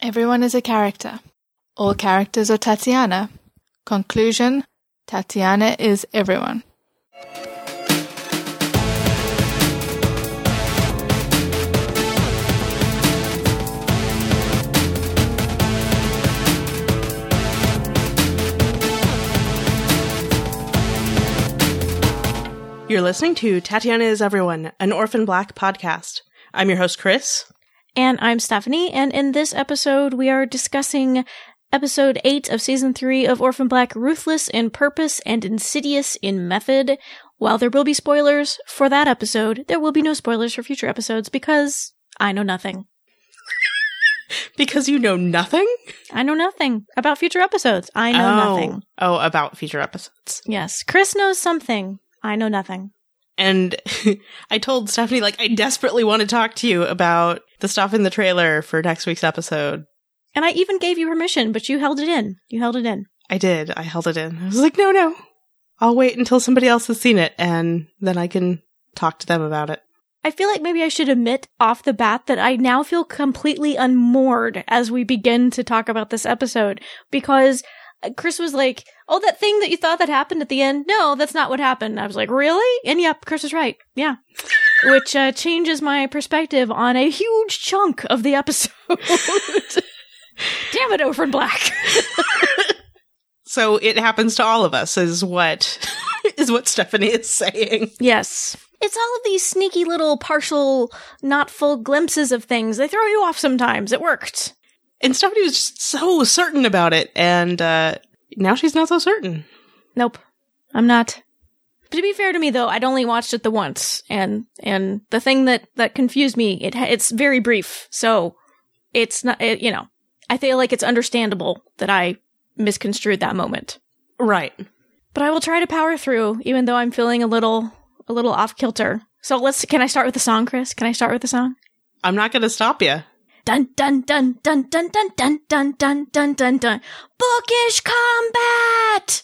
Everyone is a character. All characters are Tatiana. Conclusion Tatiana is everyone. You're listening to Tatiana is Everyone, an Orphan Black podcast. I'm your host, Chris. And I'm Stephanie, and in this episode, we are discussing episode 8 of season 3 of Orphan Black Ruthless in Purpose and Insidious in Method. While there will be spoilers for that episode, there will be no spoilers for future episodes because I know nothing. Because you know nothing? I know nothing about future episodes. I know oh. nothing. Oh, about future episodes. Yes. Chris knows something. I know nothing. And I told Stephanie, like, I desperately want to talk to you about the stuff in the trailer for next week's episode. And I even gave you permission, but you held it in. You held it in. I did. I held it in. I was like, no, no. I'll wait until somebody else has seen it and then I can talk to them about it. I feel like maybe I should admit off the bat that I now feel completely unmoored as we begin to talk about this episode because Chris was like, "Oh, that thing that you thought that happened at the end? No, that's not what happened." I was like, "Really?" And yep, Chris is right. Yeah, which uh, changes my perspective on a huge chunk of the episode. Damn it, Orphan Black. so it happens to all of us, is what is what Stephanie is saying. Yes. It's all of these sneaky little partial, not full glimpses of things. They throw you off sometimes. It worked. And Stephanie was just so certain about it, and uh, now she's not so certain. Nope, I'm not. But to be fair to me, though, I'd only watched it the once, and and the thing that that confused me, it it's very brief, so it's not, it, you know, I feel like it's understandable that I misconstrued that moment. Right. But I will try to power through, even though I'm feeling a little a little off kilter. So let's. Can I start with the song, Chris? Can I start with the song? I'm not going to stop you. Dun dun dun dun dun dun dun dun dun dun dun dun. Bookish combat.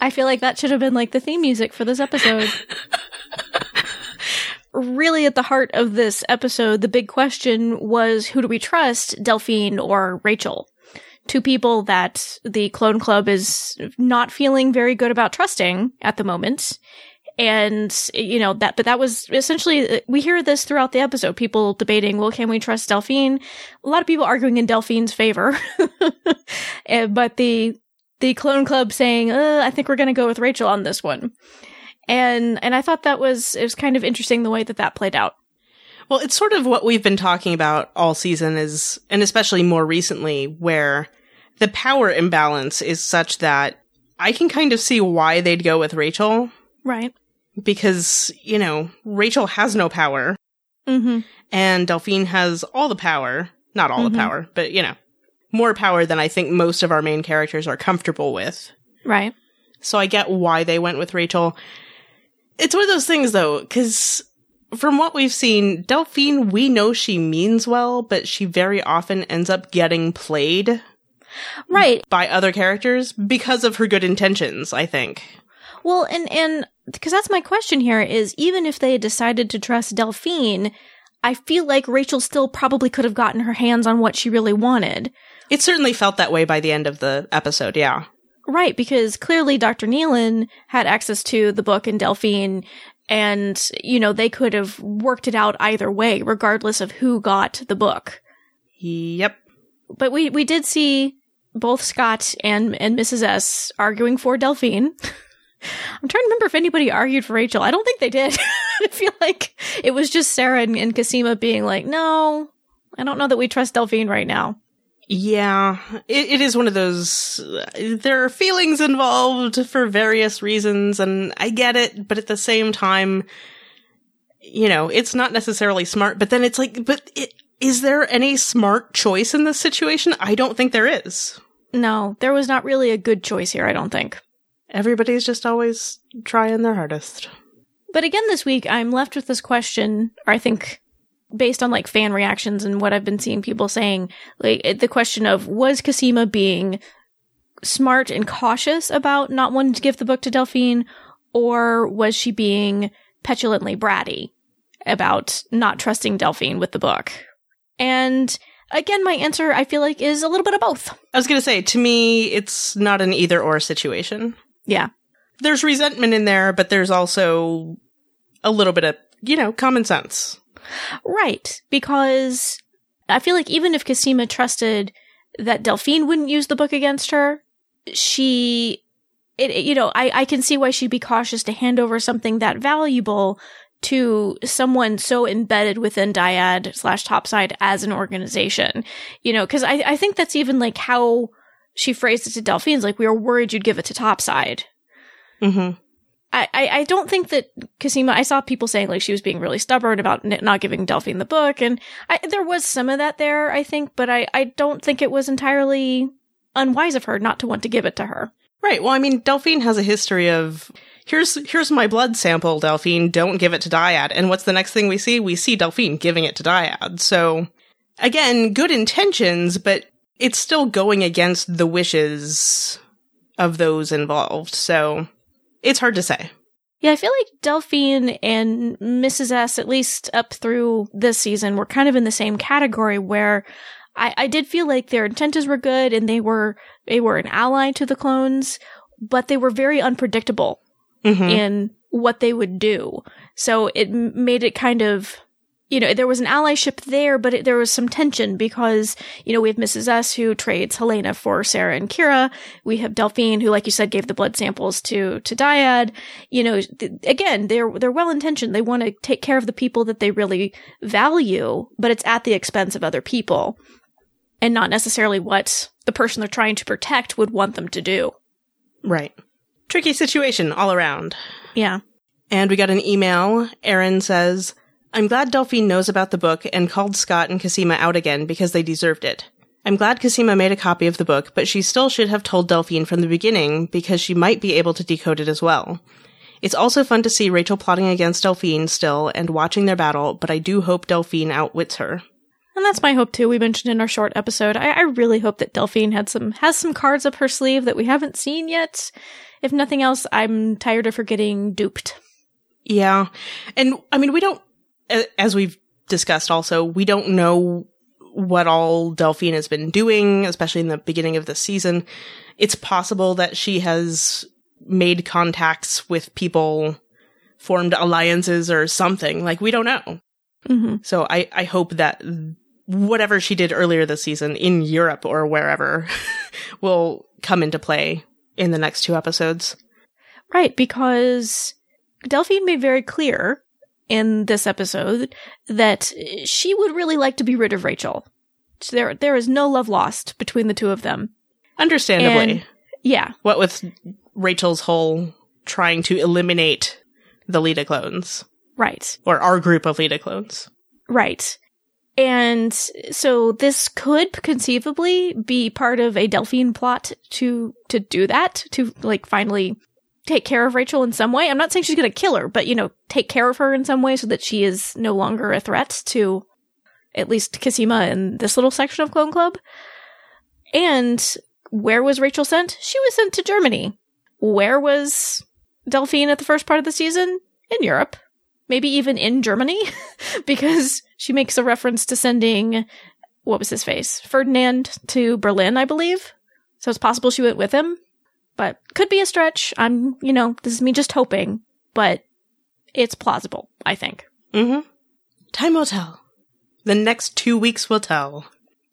I feel like that should have been like the theme music for this episode. really, at the heart of this episode, the big question was who do we trust, Delphine or Rachel? Two people that the Clone Club is not feeling very good about trusting at the moment and you know that but that was essentially we hear this throughout the episode people debating well can we trust delphine? A lot of people arguing in delphine's favor. But the the clone club saying uh, i think we're going to go with rachel on this one. And and i thought that was it was kind of interesting the way that that played out. Well it's sort of what we've been talking about all season is and especially more recently where the power imbalance is such that i can kind of see why they'd go with rachel. Right because, you know, Rachel has no power. Mm-hmm. And Delphine has all the power. Not all mm-hmm. the power, but, you know, more power than I think most of our main characters are comfortable with. Right. So I get why they went with Rachel. It's one of those things, though, because from what we've seen, Delphine, we know she means well, but she very often ends up getting played. Right. By other characters because of her good intentions, I think. Well, and, and because that's my question here is even if they had decided to trust Delphine, I feel like Rachel still probably could have gotten her hands on what she really wanted. It certainly felt that way by the end of the episode, yeah. Right, because clearly Dr. Nealon had access to the book and Delphine, and, you know, they could have worked it out either way, regardless of who got the book. Yep. But we, we did see both Scott and, and Mrs. S arguing for Delphine. I'm trying to remember if anybody argued for Rachel. I don't think they did. I feel like it was just Sarah and, and Cosima being like, no, I don't know that we trust Delphine right now. Yeah, it, it is one of those. There are feelings involved for various reasons, and I get it, but at the same time, you know, it's not necessarily smart. But then it's like, but it, is there any smart choice in this situation? I don't think there is. No, there was not really a good choice here, I don't think. Everybody's just always trying their hardest. But again, this week, I'm left with this question, or I think based on like fan reactions and what I've been seeing people saying, like the question of was Cosima being smart and cautious about not wanting to give the book to Delphine, or was she being petulantly bratty about not trusting Delphine with the book? And again, my answer I feel like is a little bit of both. I was going to say, to me, it's not an either or situation. Yeah. There's resentment in there, but there's also a little bit of, you know, common sense. Right. Because I feel like even if Cosima trusted that Delphine wouldn't use the book against her, she, it, it- you know, I, I can see why she'd be cautious to hand over something that valuable to someone so embedded within Dyad slash Topside as an organization. You know, cause I, I think that's even like how she phrased it to Delphine. Like, we were worried you'd give it to Topside. Mm-hmm. I, I, I don't think that Cosima, I saw people saying like she was being really stubborn about n- not giving Delphine the book. And I, there was some of that there, I think, but I, I don't think it was entirely unwise of her not to want to give it to her. Right. Well, I mean, Delphine has a history of here's here's my blood sample, Delphine. Don't give it to Dyad. And what's the next thing we see? We see Delphine giving it to Dyad. So again, good intentions, but it's still going against the wishes of those involved. So it's hard to say. Yeah, I feel like Delphine and Mrs. S, at least up through this season, were kind of in the same category where I, I did feel like their intentions were good and they were they were an ally to the clones, but they were very unpredictable Mhm. in what they would do. So it made it kind of, you know, there was an allyship there, but it, there was some tension because, you know, we have Mrs. S who trades Helena for Sarah and Kira. We have Delphine who, like you said, gave the blood samples to, to Dyad. You know, th- again, they're, they're well intentioned. They want to take care of the people that they really value, but it's at the expense of other people and not necessarily what the person they're trying to protect would want them to do. Right. Tricky situation all around. Yeah. And we got an email. Erin says, I'm glad Delphine knows about the book and called Scott and Cosima out again because they deserved it. I'm glad Cosima made a copy of the book, but she still should have told Delphine from the beginning because she might be able to decode it as well. It's also fun to see Rachel plotting against Delphine still and watching their battle, but I do hope Delphine outwits her. And that's my hope too. We mentioned in our short episode. I, I really hope that Delphine had some has some cards up her sleeve that we haven't seen yet. If nothing else, I'm tired of her getting duped. Yeah. And I mean, we don't, as we've discussed also, we don't know what all Delphine has been doing, especially in the beginning of the season. It's possible that she has made contacts with people, formed alliances or something. Like, we don't know. Mm-hmm. So I, I hope that whatever she did earlier this season in Europe or wherever will come into play in the next two episodes. Right, because Delphine made very clear in this episode that she would really like to be rid of Rachel. There, there is no love lost between the two of them. Understandably. And- Yeah, What with Rachel's whole trying to eliminate the Leda clones, right. or our group of Leda clones. Right. And so this could conceivably be part of a Delphine plot to to do that, to like finally take care of Rachel in some way. I'm not saying she's going to kill her, but you know, take care of her in some way so that she is no longer a threat to at least Cosima and this little section of Clone Club. And where was Rachel sent? She was sent to Germany. Where was Delphine at the first part of the season? In Europe. Maybe even in Germany, because she makes a reference to sending, what was his face? Ferdinand to Berlin, I believe. So it's possible she went with him, but could be a stretch. I'm, you know, this is me just hoping, but it's plausible, I think. Mm-hmm. Time will tell. The next two weeks will tell.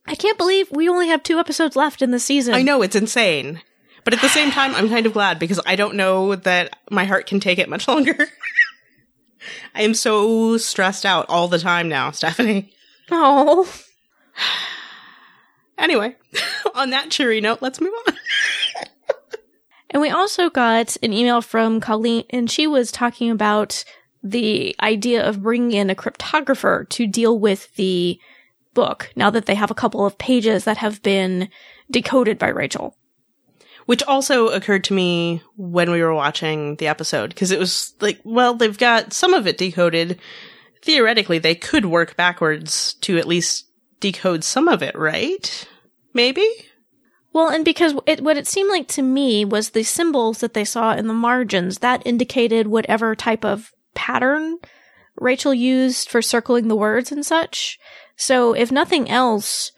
I can't believe we only have two episodes left in the season. I know it's insane. But at the same time, I'm kind of glad because I don't know that my heart can take it much longer. I am so stressed out all the time now, Stephanie. Oh. Anyway, on that cheery note, let's move on. And we also got an email from Colleen, and she was talking about the idea of bringing in a cryptographer to deal with the book now that they have a couple of pages that have been decoded by Rachel. Which also occurred to me when we were watching the episode, because it was like, well, they've got some of it decoded. Theoretically, they could work backwards to at least decode some of it, right? Maybe? Well, and because it, what it seemed like to me was the symbols that they saw in the margins that indicated whatever type of pattern Rachel used for circling the words and such. So if nothing else,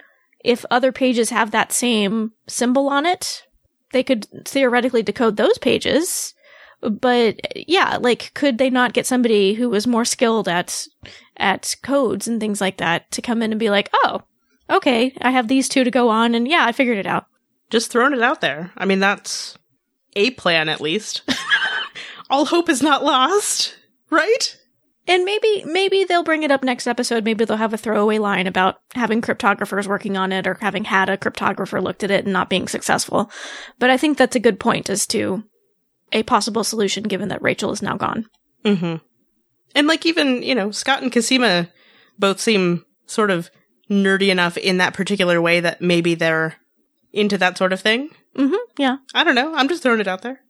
if other pages have that same symbol on it, they could theoretically decode those pages. But yeah, like, could they not get somebody who was more skilled at, at codes and things like that to come in and be like, oh, okay, I have these two to go on and yeah, I figured it out. Just throwing it out there. I mean, that's a plan at least. All hope is not lost, right? And maybe maybe they'll bring it up next episode. Maybe they'll have a throwaway line about having cryptographers working on it or having had a cryptographer looked at it and not being successful. But I think that's a good point as to a possible solution given that Rachel is now gone. Mm-hmm. And like even, you know, Scott and Cosima both seem sort of nerdy enough in that particular way that maybe they're into that sort of thing. Mm-hmm. Yeah. I don't know. I'm just throwing it out there.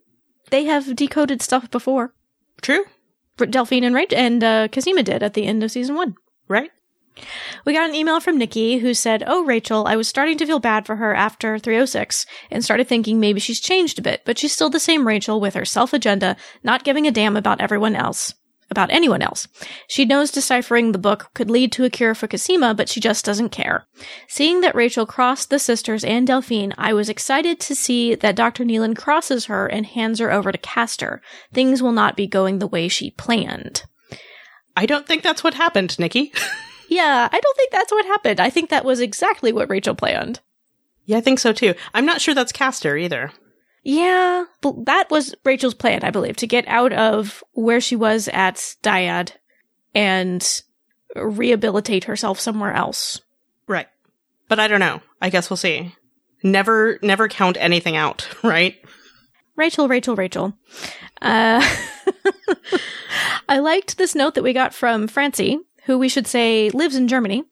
They have decoded stuff before. True. Delphine and Rach- and uh, Cosima did at the end of season one. Right? We got an email from Nikki who said, Oh, Rachel, I was starting to feel bad for her after 306 and started thinking maybe she's changed a bit, but she's still the same Rachel with her self agenda, not giving a damn about everyone else about anyone else. She knows deciphering the book could lead to a cure for Cosima, but she just doesn't care. Seeing that Rachel crossed the sisters and Delphine, I was excited to see that Dr. Nealon crosses her and hands her over to Castor. Things will not be going the way she planned. I don't think that's what happened, Nikki. yeah, I don't think that's what happened. I think that was exactly what Rachel planned. Yeah, I think so too. I'm not sure that's Castor either. Yeah, that was Rachel's plan, I believe, to get out of where she was at Dyad and rehabilitate herself somewhere else. Right. But I don't know. I guess we'll see. Never, never count anything out, right? Rachel, Rachel, Rachel. Uh, I liked this note that we got from Francie, who we should say lives in Germany.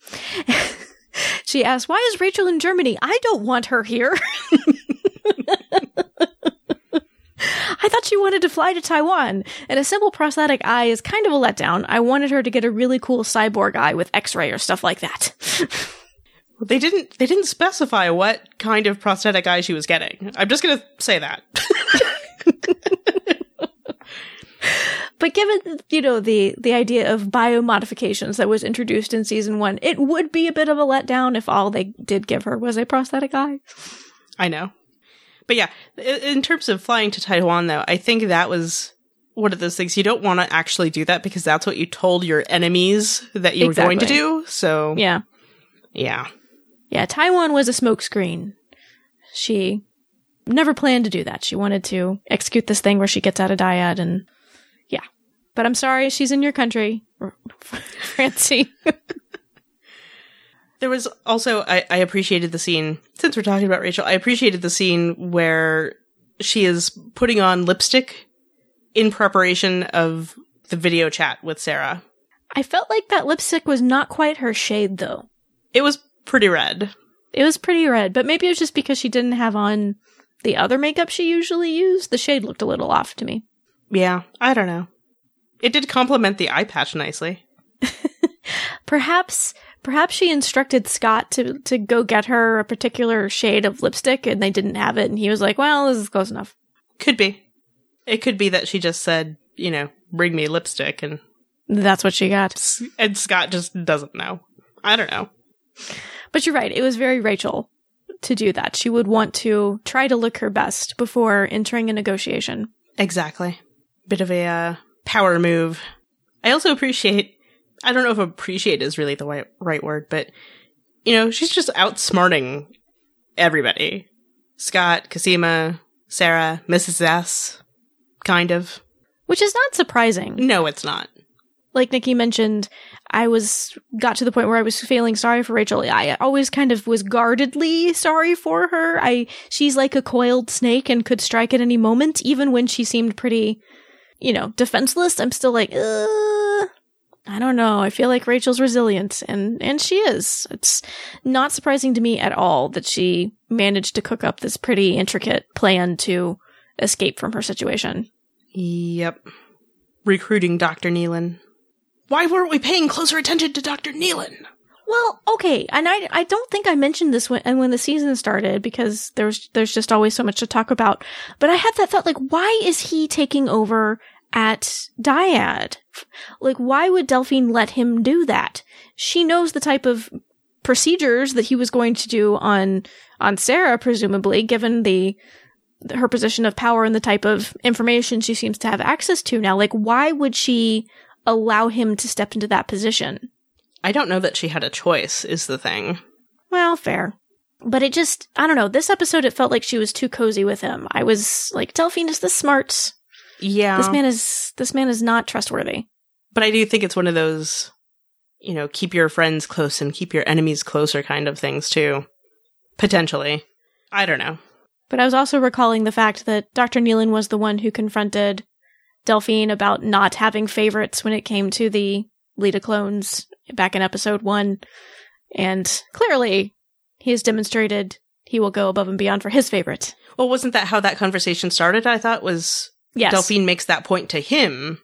she asked, Why is Rachel in Germany? I don't want her here. I thought she wanted to fly to Taiwan, and a simple prosthetic eye is kind of a letdown. I wanted her to get a really cool cyborg eye with X-ray or stuff like that. they didn't. They didn't specify what kind of prosthetic eye she was getting. I'm just gonna say that. but given you know the the idea of biomodifications that was introduced in season one, it would be a bit of a letdown if all they did give her was a prosthetic eye. I know. But yeah, in terms of flying to Taiwan, though, I think that was one of those things you don't want to actually do that because that's what you told your enemies that you exactly. were going to do. So yeah, yeah, yeah. Taiwan was a smokescreen. She never planned to do that. She wanted to execute this thing where she gets out of dyad and yeah. But I'm sorry, she's in your country, Francie. There was also I, I appreciated the scene since we're talking about Rachel. I appreciated the scene where she is putting on lipstick in preparation of the video chat with Sarah. I felt like that lipstick was not quite her shade though. It was pretty red. It was pretty red, but maybe it was just because she didn't have on the other makeup she usually used. The shade looked a little off to me. Yeah, I don't know. It did complement the eye patch nicely. Perhaps Perhaps she instructed Scott to, to go get her a particular shade of lipstick and they didn't have it. And he was like, well, this is close enough. Could be. It could be that she just said, you know, bring me lipstick and. That's what she got. And Scott just doesn't know. I don't know. But you're right. It was very Rachel to do that. She would want to try to look her best before entering a negotiation. Exactly. Bit of a uh, power move. I also appreciate I don't know if appreciate is really the right, right word, but you know, she's just outsmarting everybody. Scott, Cosima, Sarah, Mrs. S, kind of. Which is not surprising. No, it's not. Like Nikki mentioned, I was got to the point where I was feeling sorry for Rachel. I always kind of was guardedly sorry for her. I she's like a coiled snake and could strike at any moment, even when she seemed pretty, you know, defenseless. I'm still like, uh, I don't know. I feel like Rachel's resilient and and she is. It's not surprising to me at all that she managed to cook up this pretty intricate plan to escape from her situation. Yep. Recruiting Dr. Nealon. Why weren't we paying closer attention to Dr. Nealon? Well, okay, and I I don't think I mentioned this when and when the season started because there's there's just always so much to talk about. But I had that thought like, why is he taking over at Dyad. Like, why would Delphine let him do that? She knows the type of procedures that he was going to do on on Sarah, presumably, given the her position of power and the type of information she seems to have access to now. Like, why would she allow him to step into that position? I don't know that she had a choice, is the thing. Well, fair. But it just, I don't know. This episode, it felt like she was too cozy with him. I was like, Delphine is the smart. Yeah. This man is, this man is not trustworthy. But I do think it's one of those, you know, keep your friends close and keep your enemies closer kind of things too. Potentially. I don't know. But I was also recalling the fact that Dr. Nealon was the one who confronted Delphine about not having favorites when it came to the Leda clones back in episode one. And clearly, he has demonstrated he will go above and beyond for his favorite. Well, wasn't that how that conversation started? I thought was Yes. Delphine makes that point to him.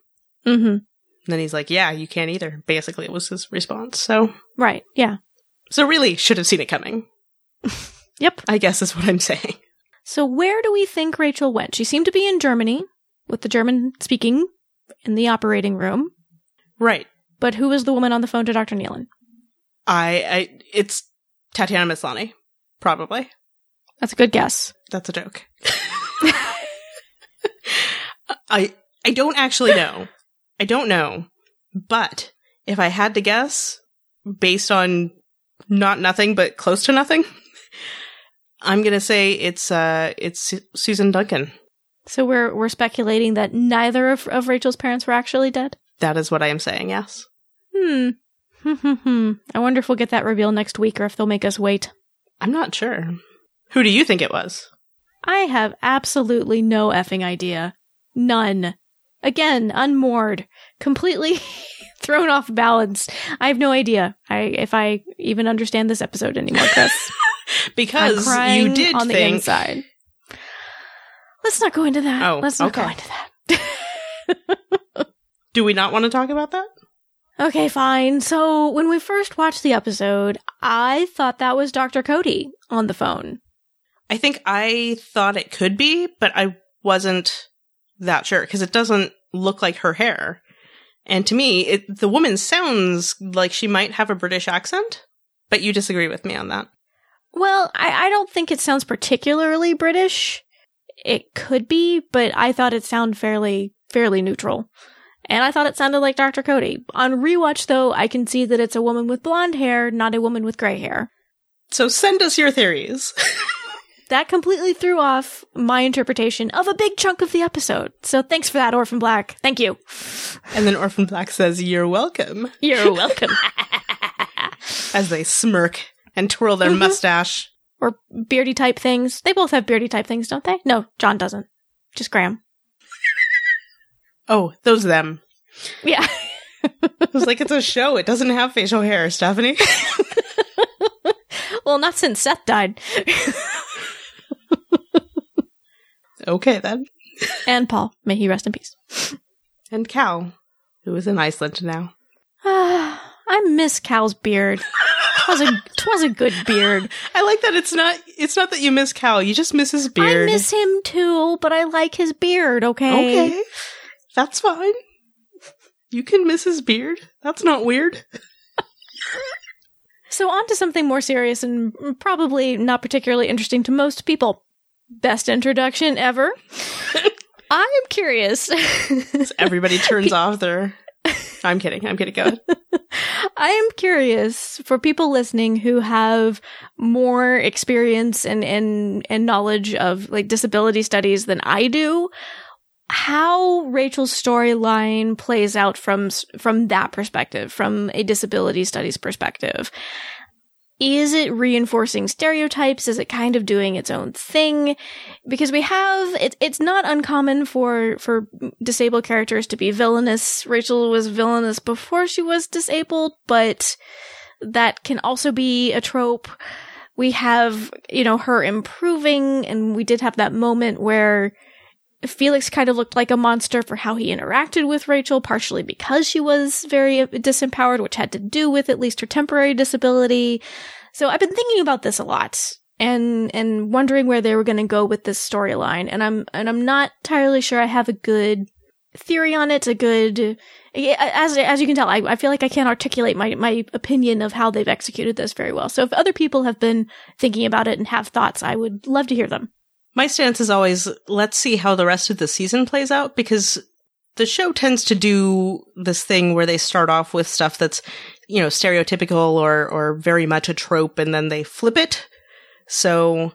Mm-hmm. And then he's like, yeah, you can't either. Basically, it was his response. So, Right. Yeah. so really should have seen it coming. Yep. I guess is what I'm saying. So where do we think Rachel went? She seemed to be in Germany with the German speaking in the operating room. Right. But who was the woman on the phone to Dr. Nealon? I, I, it's Tatiana Maslany. Probably. That's a good guess. That's a joke. I I don't actually know. I don't know. But if I had to guess, based on not nothing but close to nothing, I'm gonna say it's uh it's Su- Susan Duncan. So we're we're speculating that neither of, of Rachel's parents were actually dead. That is what I am saying. Yes. Hmm. Hmm, hmm, hmm. I wonder if we'll get that reveal next week or if they'll make us wait. I'm not sure. Who do you think it was? I have absolutely no effing idea. None. Again, unmoored. Completely thrown off balance. I have no idea. I if I even understand this episode anymore, Chris. Because you did on the think inside. Let's not go into that. Oh, Let's not go into that. Do we not want to talk about that? Okay, fine. So when we first watched the episode, I thought that was Dr. Coady on the phone. I think I thought it could be, but I wasn't that sure because it doesn't look like her hair. And to me, it, the woman sounds like she might have a British accent, but you disagree with me on that. Well, I, I don't think it sounds particularly British. It could be, but I thought it sounded fairly fairly neutral. And I thought it sounded like Dr. Coady. On rewatch though, I can see that it's a woman with blonde hair, not a woman with gray hair. So send us your theories. That completely threw off my interpretation of a big chunk of the episode. So thanks for that, Orphan Black. Thank you. and then Orphan Black says, You're welcome, You're welcome. as they smirk and twirl their mm-hmm. mustache. or beardy type things. They both have beardy type things, don't they? No, John doesn't. Just Graeme. Oh, those them. Yeah. I was like, It's a show. It doesn't have facial hair, Stephanie. well, not since Seth died. Okay, then. and Paul. May he rest in peace. And Cal, who is in Iceland now. Ah, I miss Cal's beard. Twas a twas a good beard. I like that it's not it's not that you miss Cal, you just miss his beard. I miss him too, but I like his beard. Okay. Okay. That's fine. You can miss his beard. That's not weird. So on to something more serious and probably not particularly interesting to most people. Best introduction ever. I am curious. Everybody turns off their I'm kidding. I'm kidding. Go ahead. I am curious for people listening who have more experience and, and, and knowledge of like disability studies than I do, how Rachel's storyline plays out from, from that perspective, from a disability studies perspective. Is it reinforcing stereotypes? Is it kind of doing its own thing? Because we have, it, it's not uncommon for, for disabled characters to be villainous. Rachel was villainous before she was disabled, but that can also be a trope. We have, you know, her improving, and we did have that moment where Felix kind of looked like a monster for how he interacted with Rachel, partially because she was very disempowered, which had to do with at least her temporary disability. So I've been thinking about this a lot and and wondering where they were going to go with this storyline, and I'm and I'm not entirely sure I have a good theory on it, a good as as you can tell, I, I feel like I can't articulate my my opinion of how they've executed this very well. So if other people have been thinking about it and have thoughts, I would love to hear them. My stance is always let's see how the rest of the season plays out because the show tends to do this thing where they start off with stuff that's, you know, stereotypical or or very much a trope and then they flip it. So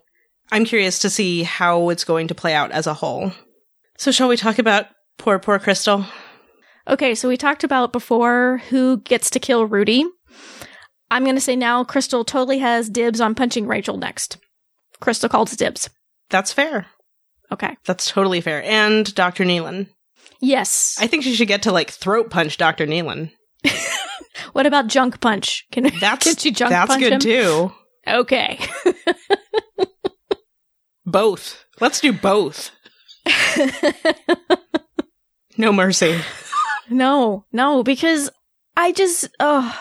I'm curious to see how it's going to play out as a whole. So shall we talk about poor poor Krystal? Okay, so we talked about before who gets to kill Rudy. I'm going to say now Krystal totally has dibs on punching Rachel next. Krystal calls dibs. That's fair. Okay. That's totally fair. And Dr. Nealon. Yes. I think she should get to like throat punch Dr. Nealon. what about junk punch? Can, That's can she junk that's punch good him? too. Okay. Both. Let's do both. No mercy. no, no, because I just, oh,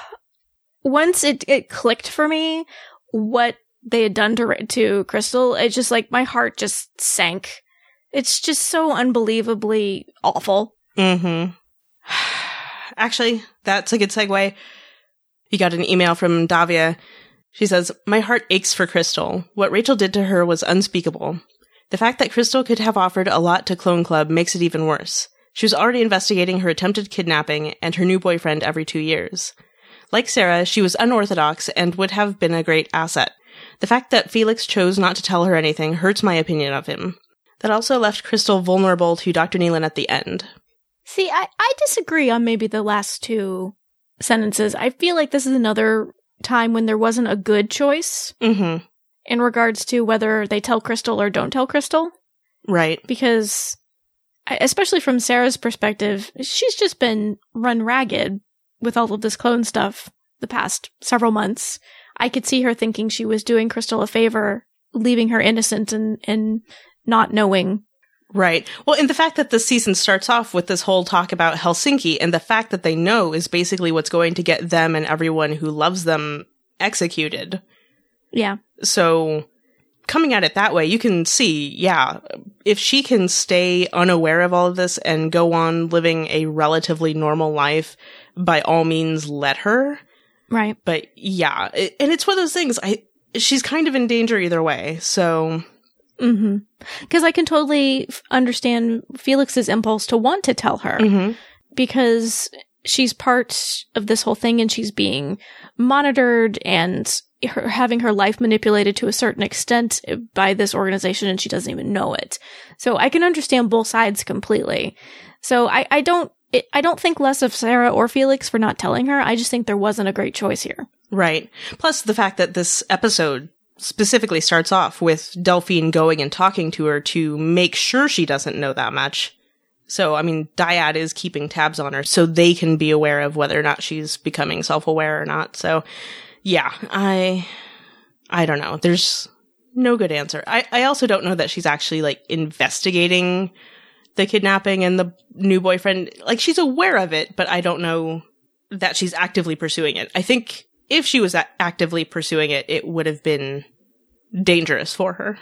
once it, it clicked for me what they had done to, to Krystal, it just like my heart just sank. It's just so unbelievably awful. Mm-hmm. Actually, that's a good segue. You got an email from Davia. She says, My heart aches for Krystal. What Rachel did to her was unspeakable. The fact that Krystal could have offered a lot to Clone Club makes it even worse. She was already investigating her attempted kidnapping and her new boyfriend every two years. Like Sarah, she was unorthodox and would have been a great asset. The fact that Felix chose not to tell her anything hurts my opinion of him. That also left Krystal vulnerable to Dr. Nealon at the end. See, I, I disagree on maybe the last two sentences. I feel like this is another time when there wasn't a good choice Mm-hmm. in regards to whether they tell Krystal or don't tell Krystal. Right. Because, especially from Sarah's perspective, she's just been run ragged with all of this clone stuff the past several months. I could see her thinking she was doing Krystal a favor, leaving her innocent and, and not knowing. Right. Well, and the fact that the season starts off with this whole talk about Helsinki and the fact that they know is basically what's going to get them and everyone who loves them executed. Yeah. So coming at it that way, you can see, yeah, if she can stay unaware of all of this and go on living a relatively normal life, by all means, let her. Right. But yeah, it, and it's one of those things. I she's kind of in danger either way. So Mm-hmm. Because I can totally f- understand Felix's impulse to want to tell her mhm. because she's part of this whole thing and she's being monitored and her, having her life manipulated to a certain extent by this organization and she doesn't even know it. So I can understand both sides completely. So I, I don't, it, I don't think less of Sarah or Felix for not telling her. I just think there wasn't a great choice here. Right. Plus the fact that this episode specifically starts off with Delphine going and talking to her to make sure she doesn't know that much. So, I mean, Dyad is keeping tabs on her so they can be aware of whether or not she's becoming self-aware or not. So, yeah, I, I don't know. There's no good answer. I, I also don't know that she's actually like investigating the kidnapping and the new boyfriend. Like she's aware of it, but I don't know that she's actively pursuing it. I think if she was a- actively pursuing it, it would have been dangerous for her.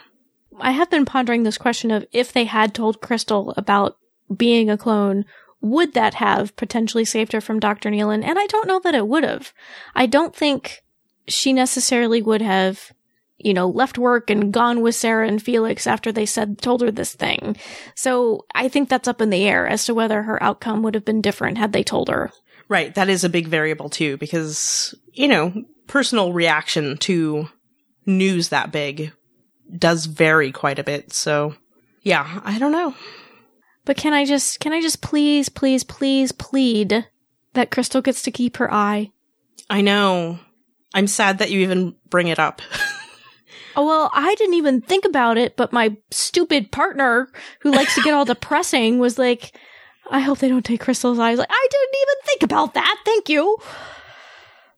I have been pondering this question of if they had told Krystal about being a clone, would that have potentially saved her from Dr. Nealon? And I don't know that it would have. I don't think she necessarily would have, you know, left work and gone with Sarah and Felix after they said, told her this thing. So I think that's up in the air as to whether her outcome would have been different had they told her. Right. That is a big variable too, because, you know, personal reaction to news that big does vary quite a bit. So yeah, I don't know. But can I just, can I just please, please, please plead that Krystal gets to keep her eye? I know. I'm sad that you even bring it up. Oh, well, I didn't even think about it, but my stupid partner who likes to get all depressing was like, I hope they don't take Krystal's eyes. Like, I didn't even think about that. Thank you.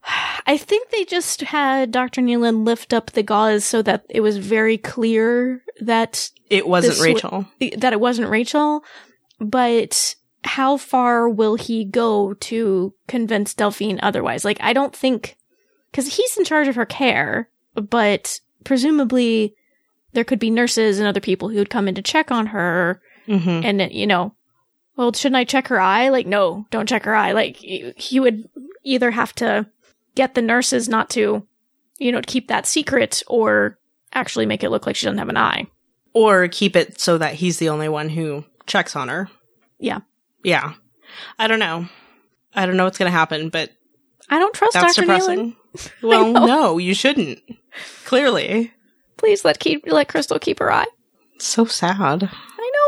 I think they just had Dr. Nealon lift up the gauze so that it was very clear that it wasn't Rachel. that it wasn't Rachel, but how far will he go to convince Delphine otherwise? Like, I don't think, cause he's in charge of her care, but presumably there could be nurses and other people who would come in to check on her hmm and, you know, well, shouldn't I check her eye? Like, no, don't check her eye. Like, he would either have to get the nurses not to, you know, keep that secret or actually make it look like she doesn't have an eye. Or keep it so that he's the only one who checks on her. Yeah. Yeah. I don't know. I don't know what's going to happen, but I don't trust Dr. depressing. Nealon. Well, no, you shouldn't. Clearly. Please let keep let Krystal keep her eye. So sad. I know.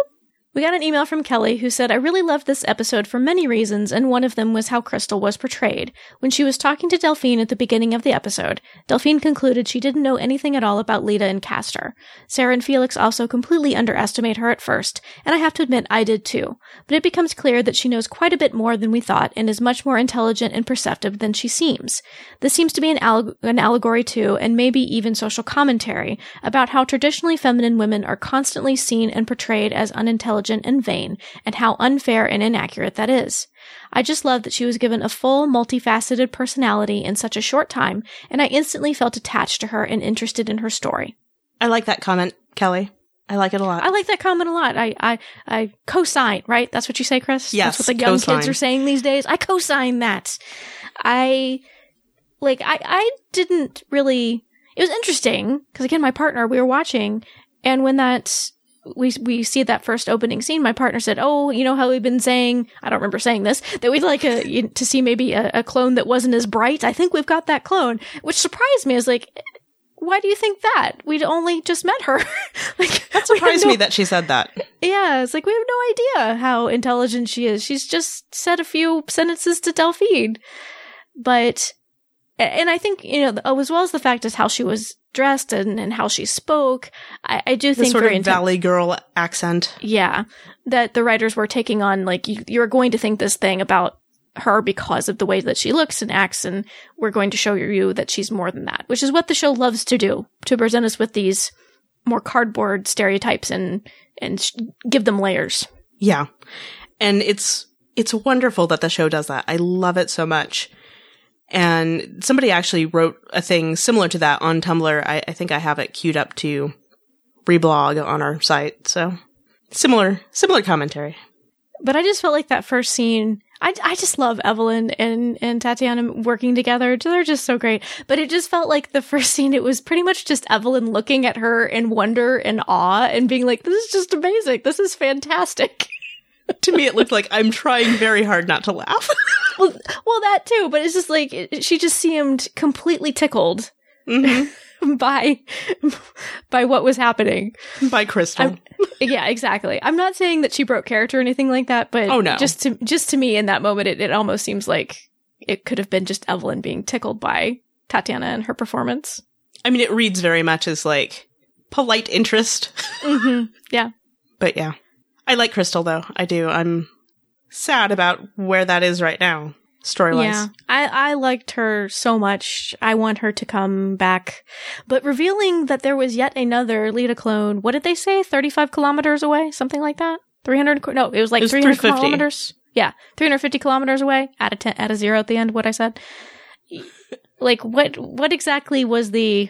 We got an email from Kelly who said, I really loved this episode for many reasons, and one of them was how Krystal was portrayed. When she was talking to Delphine at the beginning of the episode, Delphine concluded she didn't know anything at all about Leda and Castor. Sarah and Felix also completely underestimate her at first, and I have to admit I did too. But it becomes clear that she knows quite a bit more than we thought and is much more intelligent and perceptive than she seems. This seems to be an, alleg- an allegory too, and maybe even social commentary, about how traditionally feminine women are constantly seen and portrayed as unintelligent and vain, and how unfair and inaccurate that is. I just love that she was given a full, multifaceted personality in such a short time, and I instantly felt attached to her and interested in her story. I like that comment, Kelly. I like it a lot. I like that comment a lot. I, I, I co-sign, right? That's what you say, Chris? Yes, That's what the young co-sign. kids are saying these days. I co-sign that. I, like, I, I didn't really, it was interesting, because again, my partner, we were watching, and when that, we, we see that first opening scene, my partner said, Oh, you know how we've been saying, I don't remember saying this, that we'd like a, to see maybe a, a clone that wasn't as bright. I think we've got that clone, which surprised me. I was like, why do you think that? We'd only just met her. like that surprised me that she said that. yeah, it's like we have no idea how intelligent she is. She's just said a few sentences to Delphine. But, and I think, you know, oh, as well as the fact is how she was dressed and, and how she spoke, I, I do The think sort of inten- Valley Girl accent. yeah, that the writers were taking on, like, you, you're going to think this thing about her because of the way that she looks and acts, and we're going to show you that she's more than that, which is what the show loves to do, to present us with these more cardboard stereotypes and, and sh- give them layers. Yeah. And it's it's wonderful that the show does that. I love it so much. And somebody actually wrote a thing similar to that on Tumblr. I, I think I have it queued up to reblog on our site. So similar similar commentary. But I just felt like that first scene. I, I just love Evelyne and, and Tatiana working together. They're just so great. But it just felt like the first scene, it was pretty much just Evelyne looking at her in wonder and awe and being like, this is just amazing. This is fantastic. to me, it looked like I'm trying very hard not to laugh. well, well, that too. But it's just like, it, she just seemed completely tickled Mhm. by, by what was happening. By Krystal. I'm- yeah, exactly. I'm not saying that she broke character or anything like that, but Oh, no. just to just to me in that moment, it, it almost seems like it could have been just Evelyne being tickled by Tatiana and her performance. I mean, it reads very much as like polite interest. hmm Yeah, But yeah. I like Krystal though. I do. I'm sad about where that is right now, story wise. yeah. I I liked her so much. I want her to come back, but revealing that there was yet another Leda clone. What did they say? Thirty five kilometers away, something like that. Three hundred? No, it was like three hundred 350. kilometers. Yeah, three hundred fifty kilometers away. Add a ten, add a zero at the end. What I said. Like what? What exactly was the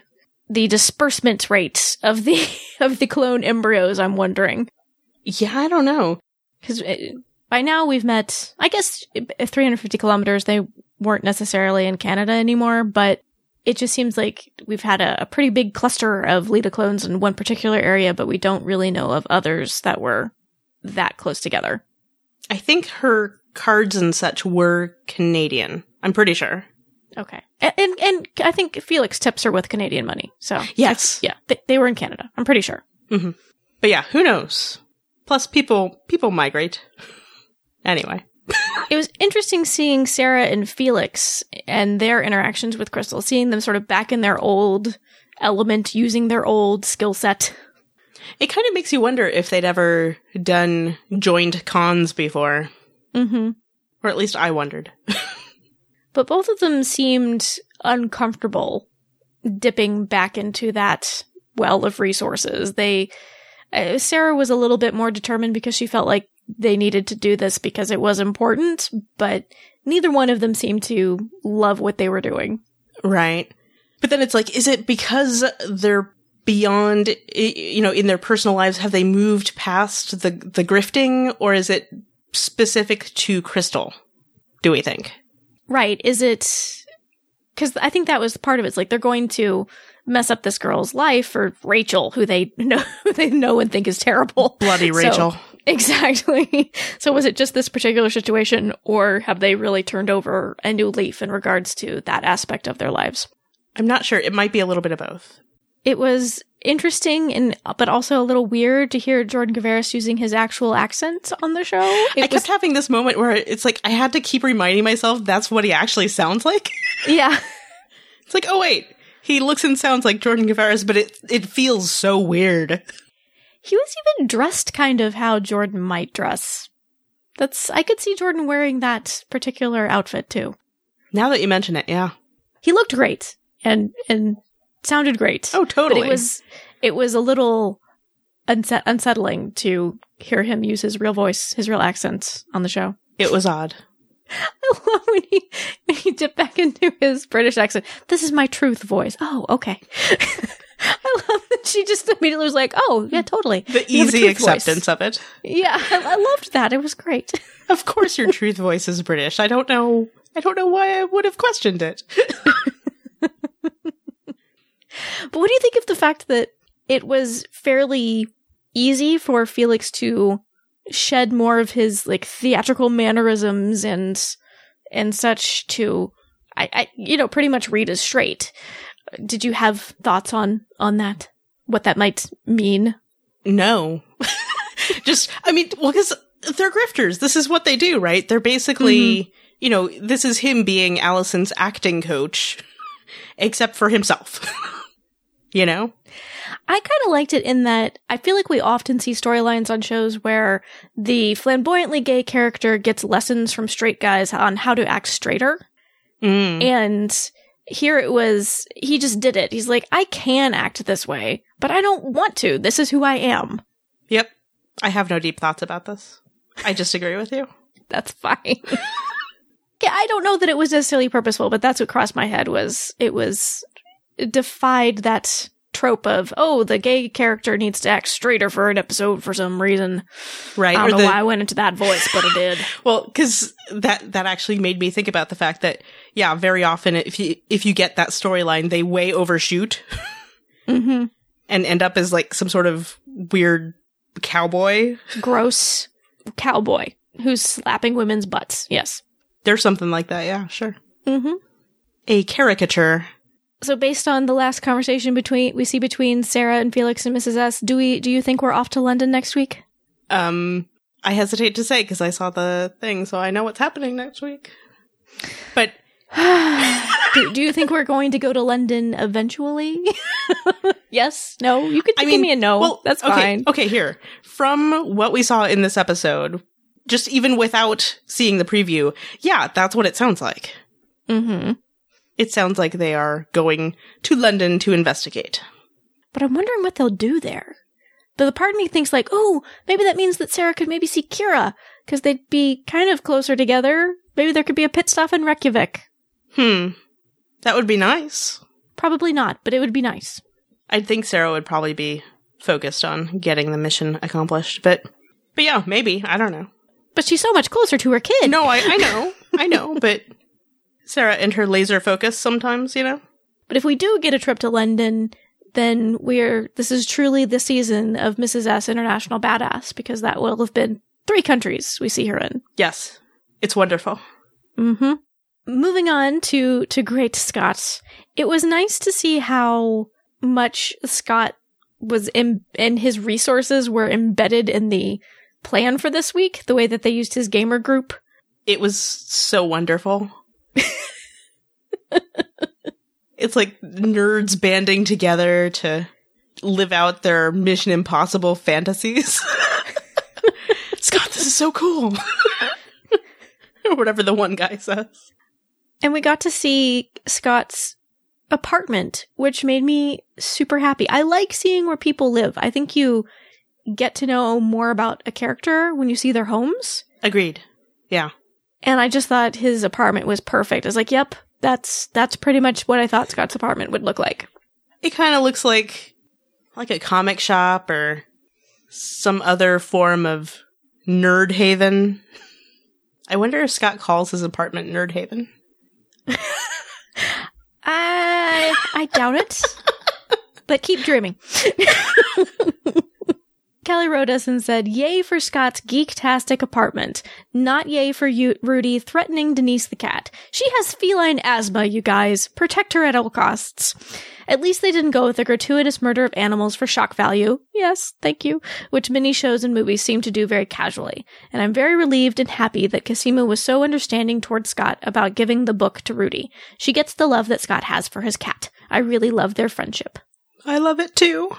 the disbursement rate of the of the clone embryos? I'm wondering Yeah, I don't know. because uh, by now we've met. I guess 350 kilometers they weren't necessarily in Canada anymore, but it just seems like we've had a, a pretty big cluster of Leda clones in one particular area, but we don't really know of others that were that close together. I think her cards and such were Canadian. I'm pretty sure. Okay, and and, and I think Felix tips her with Canadian money, so Yes. yeah, they, they were in Canada. I'm pretty sure. Mm-hmm. But yeah, who knows? Plus people people migrate. Anyway. it was interesting seeing Sarah and Felix and their interactions with Crystal, seeing them sort of back in their old element, using their old skill set. It kind of makes you wonder if they'd ever done joined cons before. Mm-hmm. Or at least I wondered. But both of them seemed uncomfortable dipping back into that well of resources. They, Uh, Sarah was a little bit more determined because she felt like they needed to do this because it was important, but neither one of them seemed to love what they were doing. Right. But then it's like, is it because they're beyond, you know, in their personal lives, have they moved past the, the grifting? Or is it specific to Krystal, do we think? Right. Is it because I think that was part of it. It's like they're going to mess up this girl's life or Rachel, who they know who they know and think is terrible. Bloody So- Rachel. Exactly. So was it just this particular situation or have they really turned over a new leaf in regards to that aspect of their lives? I'm not sure. It might be a little bit of both. It was interesting and but also a little weird to hear Jordan Gavaris using his actual accent on the show. It I was kept having this moment where it's like I had to keep reminding myself that's what he actually sounds like. yeah. It's like, oh wait, he looks and sounds like Jordan Gavaris, but it it feels so weird. He was even dressed kind of how Jordan might dress. That's I could see Jordan wearing that particular outfit too. Now that you mention it, yeah. He looked great and and sounded great. Oh, totally. But it was it was a little unset- unsettling to hear him use his real voice, his real accent on the show. it was odd. I love when he when he dipped back into his British accent. This is my truth voice. Oh, okay. I love that she just immediately was like, "Oh, yeah, totally." The You easy truth voice. acceptance of it. Yeah, I, I loved that. It was great. Of course, your truth voice is British. I don't know. I don't know why I would have questioned it. But what do you think of the fact that it was fairly easy for Felix to shed more of his like theatrical mannerisms and and such to I, I you know pretty much read as straight. Did you have thoughts on on that? What that might mean? No. Just, I mean, well, because they're grifters. This is what they do, right? They're basically, mm-hmm. you know, this is him being Alison's acting coach, except for himself. you know? I kind of liked it in that I feel like we often see storylines on shows where the flamboyantly gay character gets lessons from straight guys on how to act straighter. Mm. And here it was, he just did it. He's like, I can act this way, but I don't want to. This is who I am. Yep. I have no deep thoughts about this. I just agree with you. That's fine. yeah, I don't know that it was necessarily purposeful, but that's what crossed my head was it was it defied that trope of, oh, the gay character needs to act straighter for an episode for some reason. Right? I don't know the- why I went into that voice, but it did. Well, because that that actually made me think about the fact that yeah, very often if you if you get that storyline, they way overshoot hmm and end up as like some sort of weird cowboy. Gross cowboy who's slapping women's butts. Yes. There's something like that. Yeah, sure. hmm A caricature. So based on the last conversation between we see between Sarah and Felix and Mrs. S, do we do you think we're off to London next week? Um, I hesitate to say because I saw the thing, so I know what's happening next week. But do, do you think we're going to go to London eventually? yes? No? You could I give me a no. well, That's okay, fine. Okay, here from what we saw in this episode, just even without seeing the preview, yeah, that's what it sounds like. hmm It sounds like they are going to London to investigate. But I'm wondering what they'll do there. But the part of me thinks like, oh, maybe that means that Sarah could maybe see Kira because they'd be kind of closer together. Maybe there could be a pit stop in Reykjavik. Hmm, that would be nice. Probably not, but it would be nice. I think Sarah would probably be focused on getting the mission accomplished, but but yeah, maybe I don't know. But she's so much closer to her kid. No, I, I know, I know, but Sarah and her laser focus sometimes, you know. But if we do get a trip to London, then we're this is truly the season of Mrs. S International Badass because that will have been three countries we see her in. Yes, it's wonderful. Mm-hmm. Moving on to to Great Scott, it was nice to see how much Scott was in and his resources were embedded in the plan for this week. The way that they used his gamer group. It was so wonderful. It's like nerds banding together to live out their Mission Impossible fantasies. Scott, this is so cool. or whatever the one guy says. And we got to see Scott's apartment, which made me super happy. I like seeing where people live. I think you get to know more about a character when you see their homes. Agreed. Yeah. And I just thought his apartment was perfect. I was like, yep, that's that's pretty much what I thought Scott's apartment would look like. It kind of looks like like a comic shop or some other form of nerd haven. I wonder if Scott calls his apartment Nerd Haven. I I doubt it. but keep dreaming. Kelly wrote us and said, Yay for Scott's geek-tastic apartment. Not yay for you, Rudy threatening Denise the cat. She has feline asthma, you guys. Protect her at all costs. At least they didn't go with the gratuitous murder of animals for shock value. Yes, thank you. Which many shows and movies seem to do very casually. And I'm very relieved and happy that Cosima was so understanding towards Scott about giving the book to Rudy. She gets the love that Scott has for his cat. I really love their friendship. I love it too.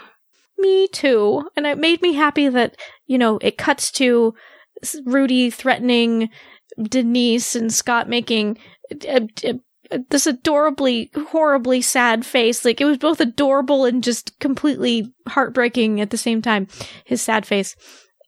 Me too. And it made me happy that, you know, it cuts to Rudy threatening Denise and Scott making uh, uh, uh, this adorably, horribly sad face. Like it was both adorable and just completely heartbreaking at the same time. His sad face.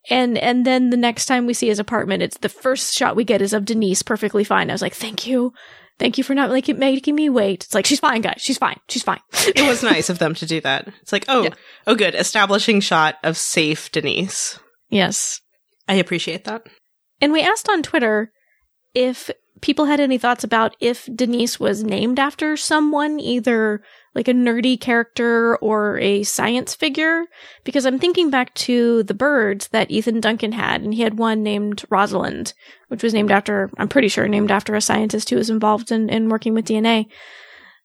And and then the next time we see his apartment, it's the first shot we get is of Denise perfectly fine. I was like, thank you. Thank you for not like making me wait. It's like she's fine, guys. She's fine. She's fine. It was nice of them to do that. It's like, oh, Yeah. oh, good. Establishing shot of safe Denise. yes. I appreciate that. And we asked on Twitter if people had any thoughts about if Denise was named after someone, either like a nerdy character or a science figure. Because I'm thinking back to the birds that Ethan Duncan had, and he had one named Rosalind, which was named after, I'm pretty sure, named after a scientist who was involved in, in working with DNA.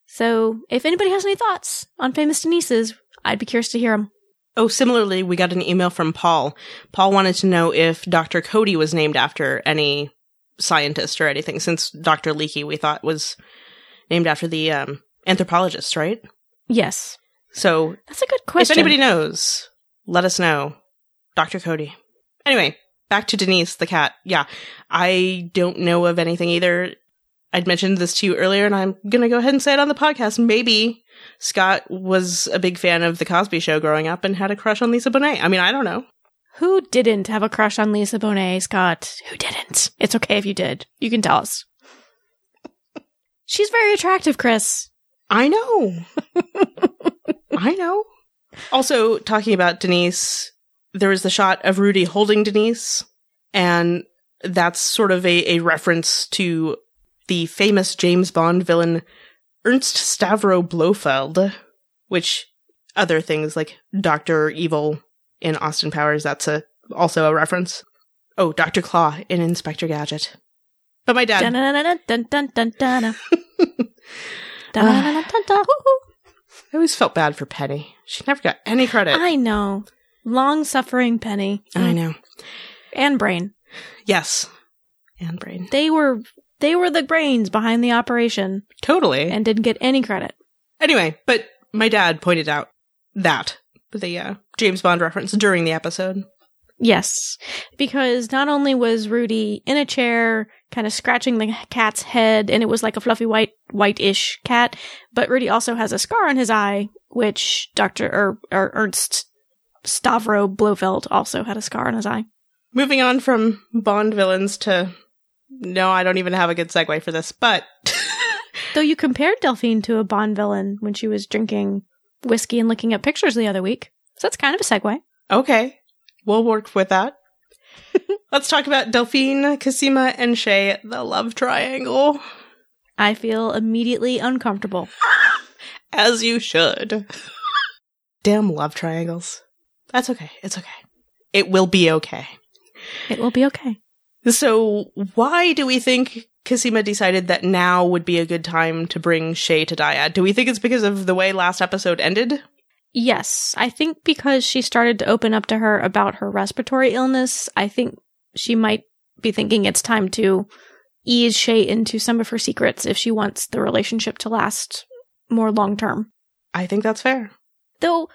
So if anybody has any thoughts on famous Denises, I'd be curious to hear them. Oh, similarly, we got an email from Paul. Paul wanted to know if Dr. Coady was named after any scientist or anything, since Dr. Leekie we thought was named after the um, anthropologist, right? Yes. So That's a good question. if anybody knows, let us know. Dr. Coady. Anyway, back to Denise, the cat. Yeah, I don't know of anything either. I'd mentioned this to you earlier, and I'm going to go ahead and say it on the podcast. Maybe Scott was a big fan of The Cosby Show growing up and had a crush on Lisa Bonet. I mean, I don't know. Who didn't have a crush on Lisa Bonet, Scott? Who didn't? It's okay if you did. You can tell us. She's very attractive, Chris. I know. I know. Also, talking about Denise, there was the shot of Rudy holding Denise, and that's sort of a, a reference to the famous James Bond villain Ernst Stavro Blofeld, which other things like Doctor Evil in Austin Powers, that's a also a reference. Oh, Doctor Claw in Inspector Gadget. But my dad, dun. Ah. I always felt bad for Penny. She never got any credit. I know. Long suffering Penny. I know. And Brain. Yes. And brain. They were they were the brains behind the operation Totally. and didn't get any credit. anyway, but my dad pointed out that the uh, James Bond reference during the episode. Yes, because not only was Rudy in a chair, kind of scratching the cat's head, and it was like a fluffy white, white-ish cat, but Rudy also has a scar on his eye, which Doctor or, or Ernst Stavro Blofeld also had a scar on his eye. Moving on from Bond villains to no, I don't even have a good segue for this, but Though you compared Delphine to a Bond villain when she was drinking whiskey and looking at pictures the other week, so that's kind of a segue. okay, we'll work with that. Let's talk about Delphine, Cosima, and Shay, the love triangle. I feel immediately uncomfortable. As you should. Damn love triangles. That's okay. It's okay. It will be okay. It will be okay. So, why do we think Cosima decided that now would be a good time to bring Shay to Dyad? Do we think it's because of the way last episode ended? Yes, I think because she started to open up to her about her respiratory illness, I think she might be thinking it's time to ease Shay into some of her secrets if she wants the relationship to last more long term. I think that's fair. Though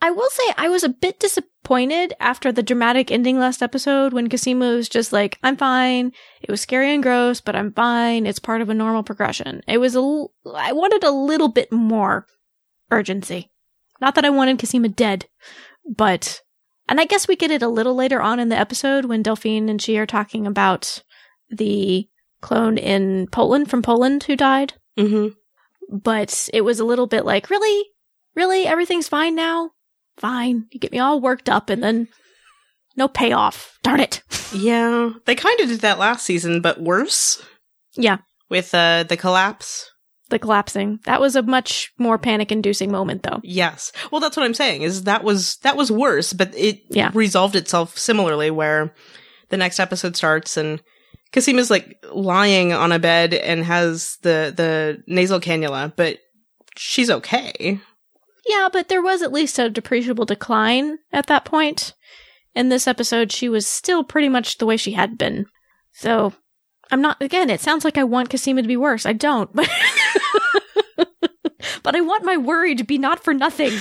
I will say I was a bit disappointed after the dramatic ending last episode when Cosima was just like, I'm fine. It was scary and gross, but I'm fine. It's part of a normal progression. It was a l- I wanted a little bit more urgency. Not that I wanted Cosima dead, but and I guess we get it a little later on in the episode when Delphine and she are talking about the clone in Poland from Poland who died hmm but it was a little bit like, really? Really? Everything's fine now? Fine. You get me all worked up and then no payoff. Darn it. Yeah, they kind of did that last season, but worse Yeah, with uh, the collapse. the collapsing. That was a much more panic inducing moment, though. Yes. Well, that's what I'm saying is that was that was worse, but it Yeah. resolved itself similarly where the next episode starts and Cosima is like lying on a bed and has the the nasal cannula, but she's okay. Yeah, but there was at least a depreciable decline at that point. In this episode, she was still pretty much the way she had been. So, I'm not, again, it sounds like I want Cosima to be worse. I don't, but. but I want my worry to be not for nothing.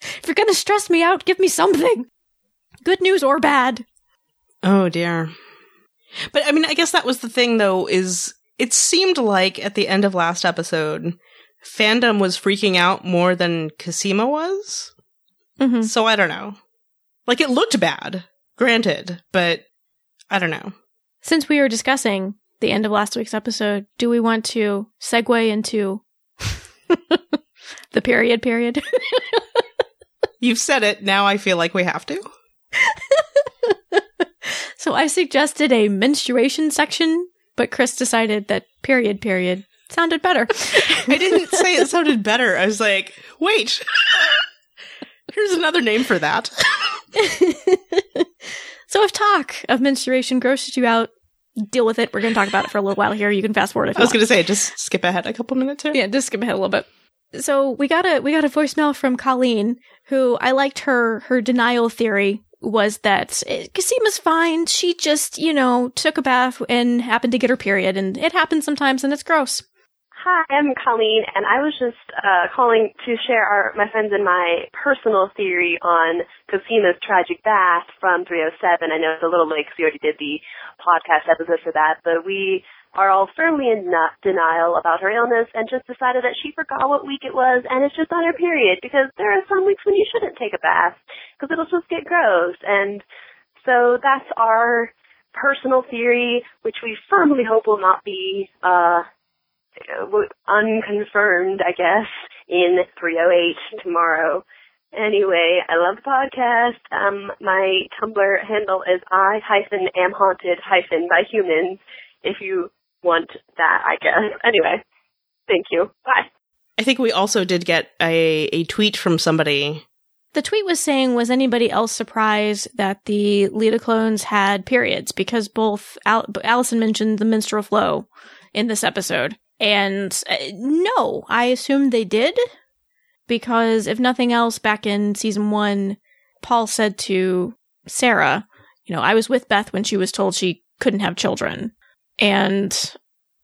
if you're gonna stress me out, give me something. Good news or bad. Oh dear. But I mean, I guess that was the thing though is it seemed like at the end of last episode fandom was freaking out more than Cosima was. Mm-hmm. So I don't know. Like it looked bad, granted, but I don't know. Since we were discussing the end of last week's episode, do we want to segue into the period period? You've said it, now I feel like we have to. so I suggested a menstruation section, but Chris decided that period period sounded better. I didn't say it sounded better. I was like, wait. Here's another name for that. so if talk of menstruation grosses you out, deal with it. We're going to talk about it for a little while here. You can fast forward if I was going to say, just skip ahead a couple minutes here. Yeah, just skip ahead a little bit. So we got a we got a voicemail from Colleen, who I liked her her denial theory was that Cosima's fine. She just you know took a bath and happened to get her period, and it happens sometimes, and it's gross. Hi, I'm Colleen, and I was just uh, calling to share our, my friends and my personal theory on Cosima's tragic bath from 307. I know it's a little late because we already did the podcast episode for that, but we are all firmly in not denial about her illness and just decided that she forgot what week it was and it's just on her period because there are some weeks when you shouldn't take a bath because it'll just get gross. And so that's our personal theory, which we firmly hope will not be uh, unconfirmed, I guess, in 308 tomorrow. Anyway, I love the podcast. Um, my Tumblr handle is I hyphen am haunted hyphen by humans. If you want that, I guess. Anyway, thank you. Bye. I think we also did get a, a tweet from somebody. The tweet was saying, was anybody else surprised that the Leda clones had periods? Because both Al- Alison mentioned the menstrual flow in this episode. And uh, no, I assumed they did. Because if nothing else, back in season one, Paul said to Sarah, you know, I was with Beth when she was told she couldn't have children. And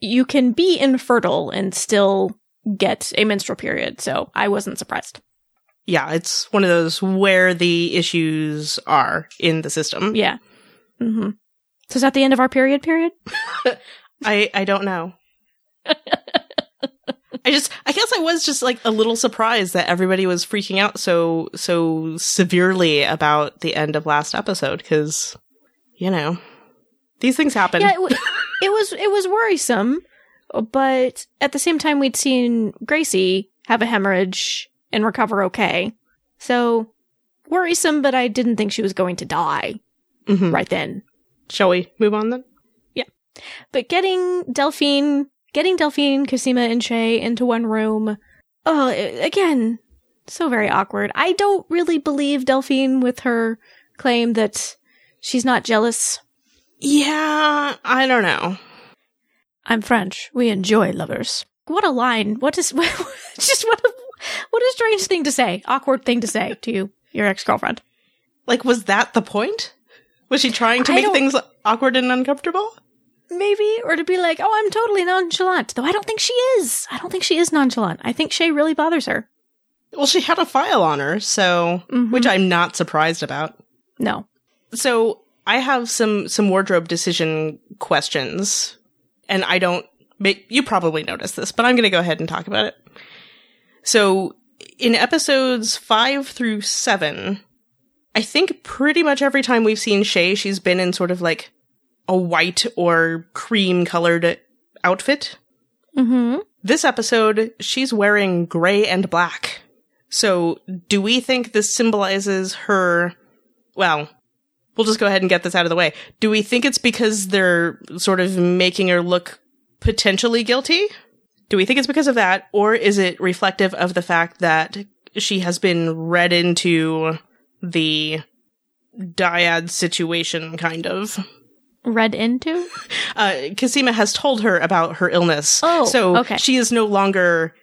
you can be infertile and still get a menstrual period. So I wasn't surprised. Yeah, it's one of those where the issues are in the system. Yeah. Mm-hmm. So is that the end of our period period? I I don't know. I just I guess I was just like a little surprised that everybody was freaking out so so severely about the end of last episode cuz you know these things happen. Yeah, it, w- it was it was worrisome, but at the same time we'd seen Gracie have a hemorrhage and recover okay. So worrisome, but I didn't think she was going to die Mhm. right then. Shall we move on then? Yeah. But getting Delphine, getting Delphine, Cosima, and Shay into one room, oh, again, so very awkward. I don't really believe Delphine with her claim that she's not jealous. Yeah, I don't know. I'm French. We enjoy lovers. What a line. What is, just what a, what a strange thing to say. Awkward thing to say to you, your ex-girlfriend. Like was that the point? Was she trying to I make things awkward and uncomfortable? Maybe, or to be like, oh, I'm totally nonchalant. Though I don't think she is. I don't think she is nonchalant. I think Shay really bothers her. Well, she had a file on her, so Mhm. which I'm not surprised about. No. So I have some some wardrobe decision questions, and I don't. You probably noticed this, but I'm going to go ahead and talk about it. So in episodes five through seven, I think pretty much every time we've seen Shay, she's been in sort of like a white or cream colored outfit. Mm-hmm. This episode, she's wearing gray and black. So, do we think this symbolizes her well, we'll just go ahead and get this out of the way. Do we think it's because they're sort of making her look potentially guilty? Do we think it's because of that, or is it reflective of the fact that she has been read into the dyad situation, kind of? Read into? Uh, Cosima has told her about her illness. Oh, so okay. she is no longer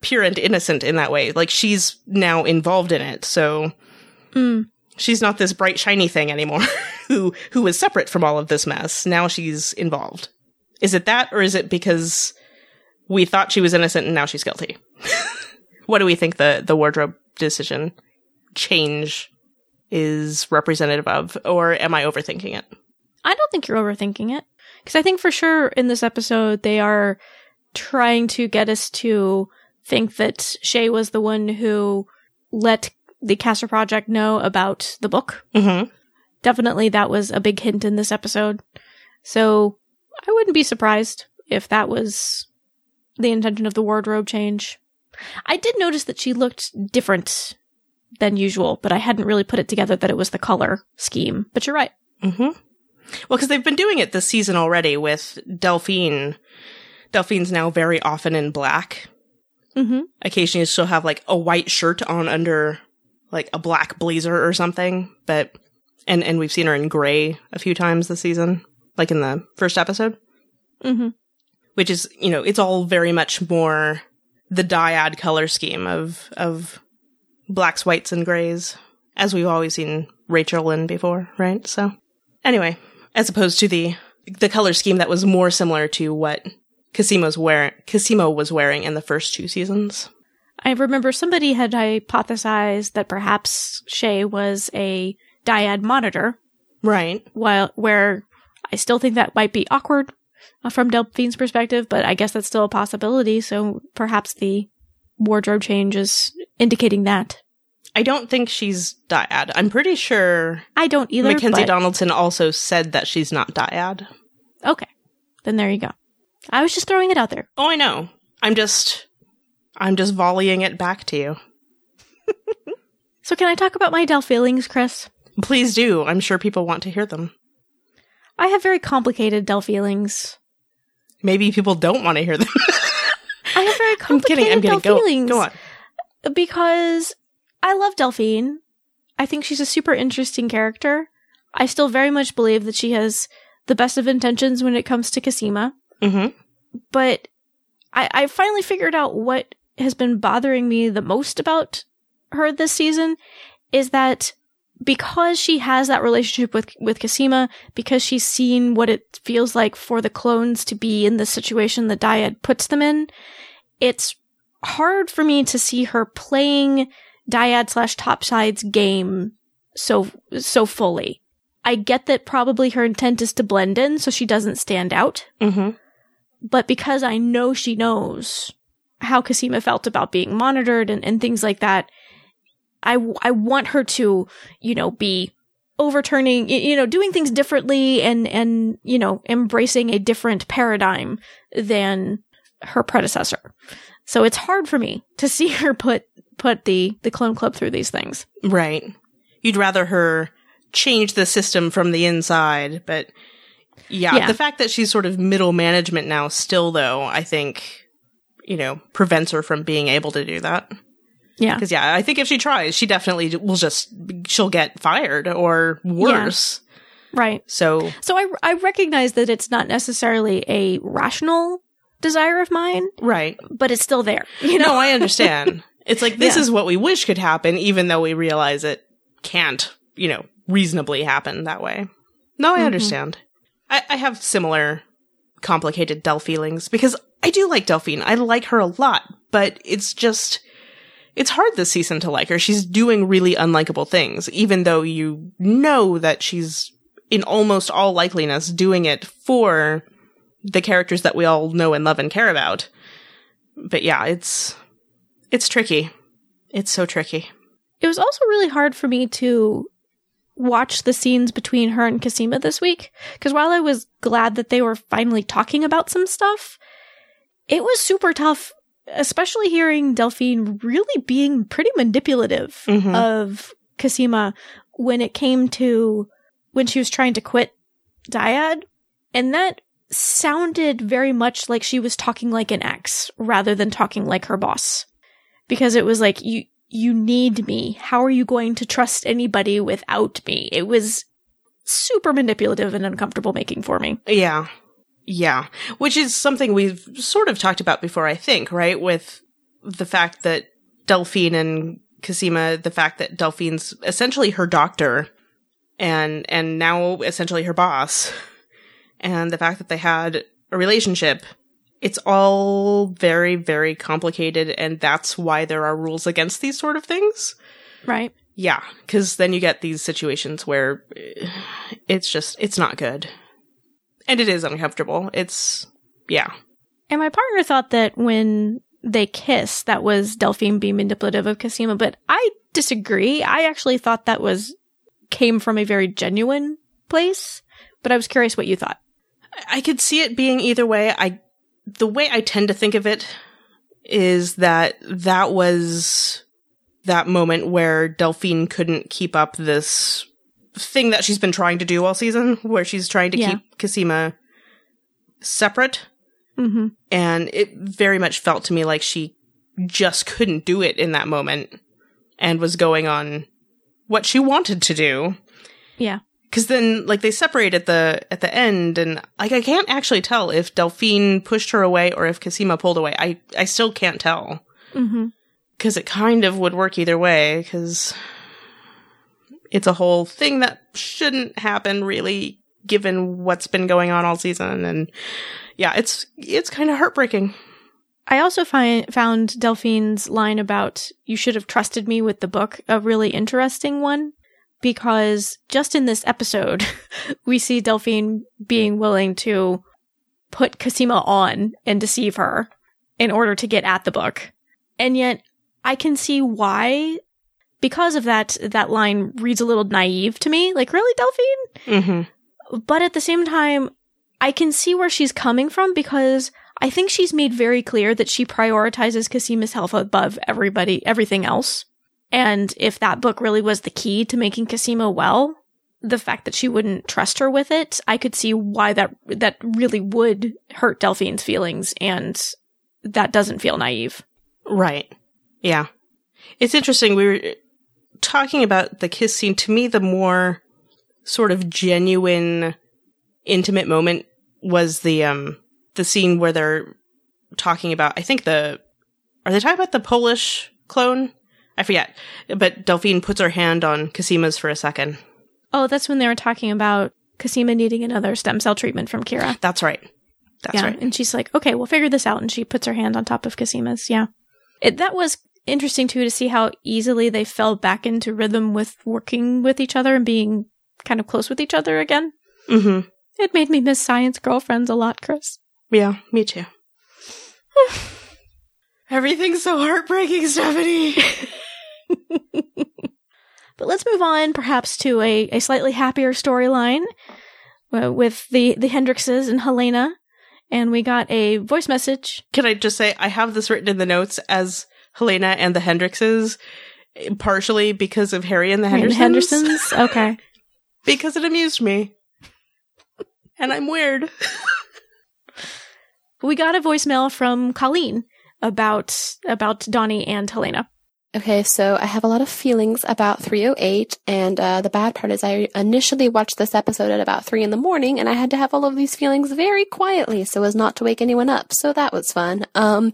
pure and innocent in that way. Like she's now involved in it. So Mm. she's not this bright shiny thing anymore who who is separate from all of this mess. Now she's involved. Is it that or is it because we thought she was innocent and now she's guilty? what do we think the the wardrobe decision change is representative of or am I overthinking it? I don't think you're overthinking it. Because I think for sure in this episode, they are trying to get us to think that Shay was the one who let the Castor Project know about the book. Mhm. Definitely that was a big hint in this episode. So I wouldn't be surprised if that was the intention of the wardrobe change. I did notice that she looked different than usual, but I hadn't really put it together that it was the color scheme. But you're right. Mm-hmm. Well, because they've been doing it this season already with Delphine. Delphine's now very often in black. Mm-hmm. Occasionally she'll have like a white shirt on under like a black blazer or something, but and and we've seen her in gray a few times this season, like in the first episode, Mm-hmm. which is, you know, it's all very much more the dyad color scheme of of blacks, whites and grays as we've always seen Rachel in before, right? So anyway, as opposed to the the color scheme that was more similar to what Cosima's wearing Cosima was wearing in the first two seasons. I remember somebody had hypothesized that perhaps Shay was a dyad monitor, Right. while where I still think that might be awkward uh, from Delphine's perspective, but I guess that's still a possibility. So perhaps the wardrobe change is indicating that. I don't think she's dyad. I'm pretty sure I don't either. Mackenzie but- Donaldson also said that she's not dyad. Okay, then there you go. I was just throwing it out there. Oh, I know. I'm just I'm just volleying it back to you. So can I talk about my Del feelings, Chris? Please do. I'm sure people want to hear them. I have very complicated Del feelings. Maybe people don't want to hear them. I have very I'm complicated kidding. I'm kidding. Del Go, feelings. go on. because I love Delphine. I think she's a super interesting character. I still very much believe that she has the best of intentions when it comes to Cosima, hmm but I, I finally figured out what has been bothering me the most about her this season is that because she has that relationship with with Cosima, because she's seen what it feels like for the clones to be in the situation that Dyad puts them in, it's hard for me to see her playing Dyad slash Topside's game so so fully. I get that probably her intent is to blend in so she doesn't stand out, hmm but because I know she knows how Cosima felt about being monitored and, and things like that, I, w- I want her to, you know, be overturning, you know, doing things differently and, and, you know, embracing a different paradigm than her predecessor. So it's hard for me to see her put, put the, the clone club through these things. Right. You'd rather her change the system from the inside, but yeah, Yeah. the fact that she's sort of middle management now still though, I think, you know, prevents her from being able to do that. Yeah. Cuz yeah, I think if she tries, she definitely will just she'll get fired or worse. Right. So, So I, I recognize that it's not necessarily a rational desire of mine, right. but it's still there. You know, No, I understand. it's like this Yeah. is what we wish could happen even though we realize it can't, you know, reasonably happen that way. No, I Mhm. understand. I, I have similar complicated Del feelings because I do like Delphine. I like her a lot, but it's just it's hard this season to like her. She's doing really unlikable things, even though you know that she's in almost all likeliness doing it for the characters that we all know and love and care about. But yeah, it's it's tricky. It's so tricky. It was also really hard for me to watch the scenes between her and Cosima this week because while I was glad that they were finally talking about some stuff, it was super tough, especially hearing Delphine really being pretty manipulative Mhm. of Cosima when it came to when she was trying to quit Dyad, and that sounded very much like she was talking like an ex rather than talking like her boss. Because it was like, you, you need me. How are you going to trust anybody without me? It was super manipulative and uncomfortable making for me. Yeah. Yeah. Which is something we've sort of talked about before, I think, right? With the fact that Delphine and Cosima, the fact that Delphine's essentially her doctor and, and now essentially her boss. And the fact that they had a relationship. It's all very, very complicated. And that's why there are rules against these sort of things. Right. Yeah. Cause then you get these situations where eh, it's just, it's not good. And it is uncomfortable. It's, yeah. And my partner thought that when they kiss, that was Delphine being manipulative of Cosima, but I disagree. I actually thought that was came from a very genuine place, but I was curious what you thought. I could see it being either way. I, the way I tend to think of it is that that was that moment where Delphine couldn't keep up this thing that she's been trying to do all season, where she's trying to Yeah. keep Cosima separate. Mm-hmm. And it very much felt to me like she just couldn't do it in that moment and was going on what she wanted to do. Yeah. Cause then, like, they separate at the, at the end, and, like, I can't actually tell if Delphine pushed her away or if Cosima pulled away. I, I still can't tell. Mm-hmm. Cause it kind of would work either way, cause it's a whole thing that shouldn't happen, really, given what's been going on all season, and yeah, it's, it's kind of heartbreaking. I also find found Delphine's line about you should have trusted me with the book a really interesting one because just in this episode we see Delphine being willing to put Cosima on and deceive her in order to get at the book. And yet I can see why because of that that line reads a little naive to me. Like really Delphine? Mm-hmm. but at the same time, I can see where she's coming from because I think she's made very clear that she prioritizes Cosima's health above everybody, everything else. And if that book really was the key to making Cosima well, the fact that she wouldn't trust her with it, I could see why that that really would hurt Delphine's feelings, and that doesn't feel naive. Right. Yeah. It's interesting. We were talking about the kiss scene. To me, the more sort of genuine, intimate moment was the, um, the scene where they're talking about, I think the, are they talking about the Polish clone? I forget. But Delphine puts her hand on Cosima's for a second. Oh, that's when they were talking about Cosima needing another stem cell treatment from Kira. That's right. That's yeah. right. And she's like, okay, we'll figure this out. And she puts her hand on top of Cosima's. Yeah. It, that was interesting too to see how easily they fell back into rhythm with working with each other and being kind of close with each other again. Mm-hmm. It made me miss science girlfriends a lot, Chris. Yeah, me too. Everything's so heartbreaking, Stephanie. But let's move on perhaps to a, a slightly happier storyline uh, with the, the Hendrixes and Helena. And we got a voice message. Can I just say I have this written in the notes as Helena and the Hendrixes, partially because of Harry and the And Hendersons, the Hendersons. Okay. because it amused me, and I'm weird. we got a voicemail from Colleen about about Donnie and Helena. Okay, so I have a lot of feelings about 308, and uh, the bad part is I initially watched this episode at about 3 in the morning, and I had to have all of these feelings very quietly so as not to wake anyone up, so that was fun. Um,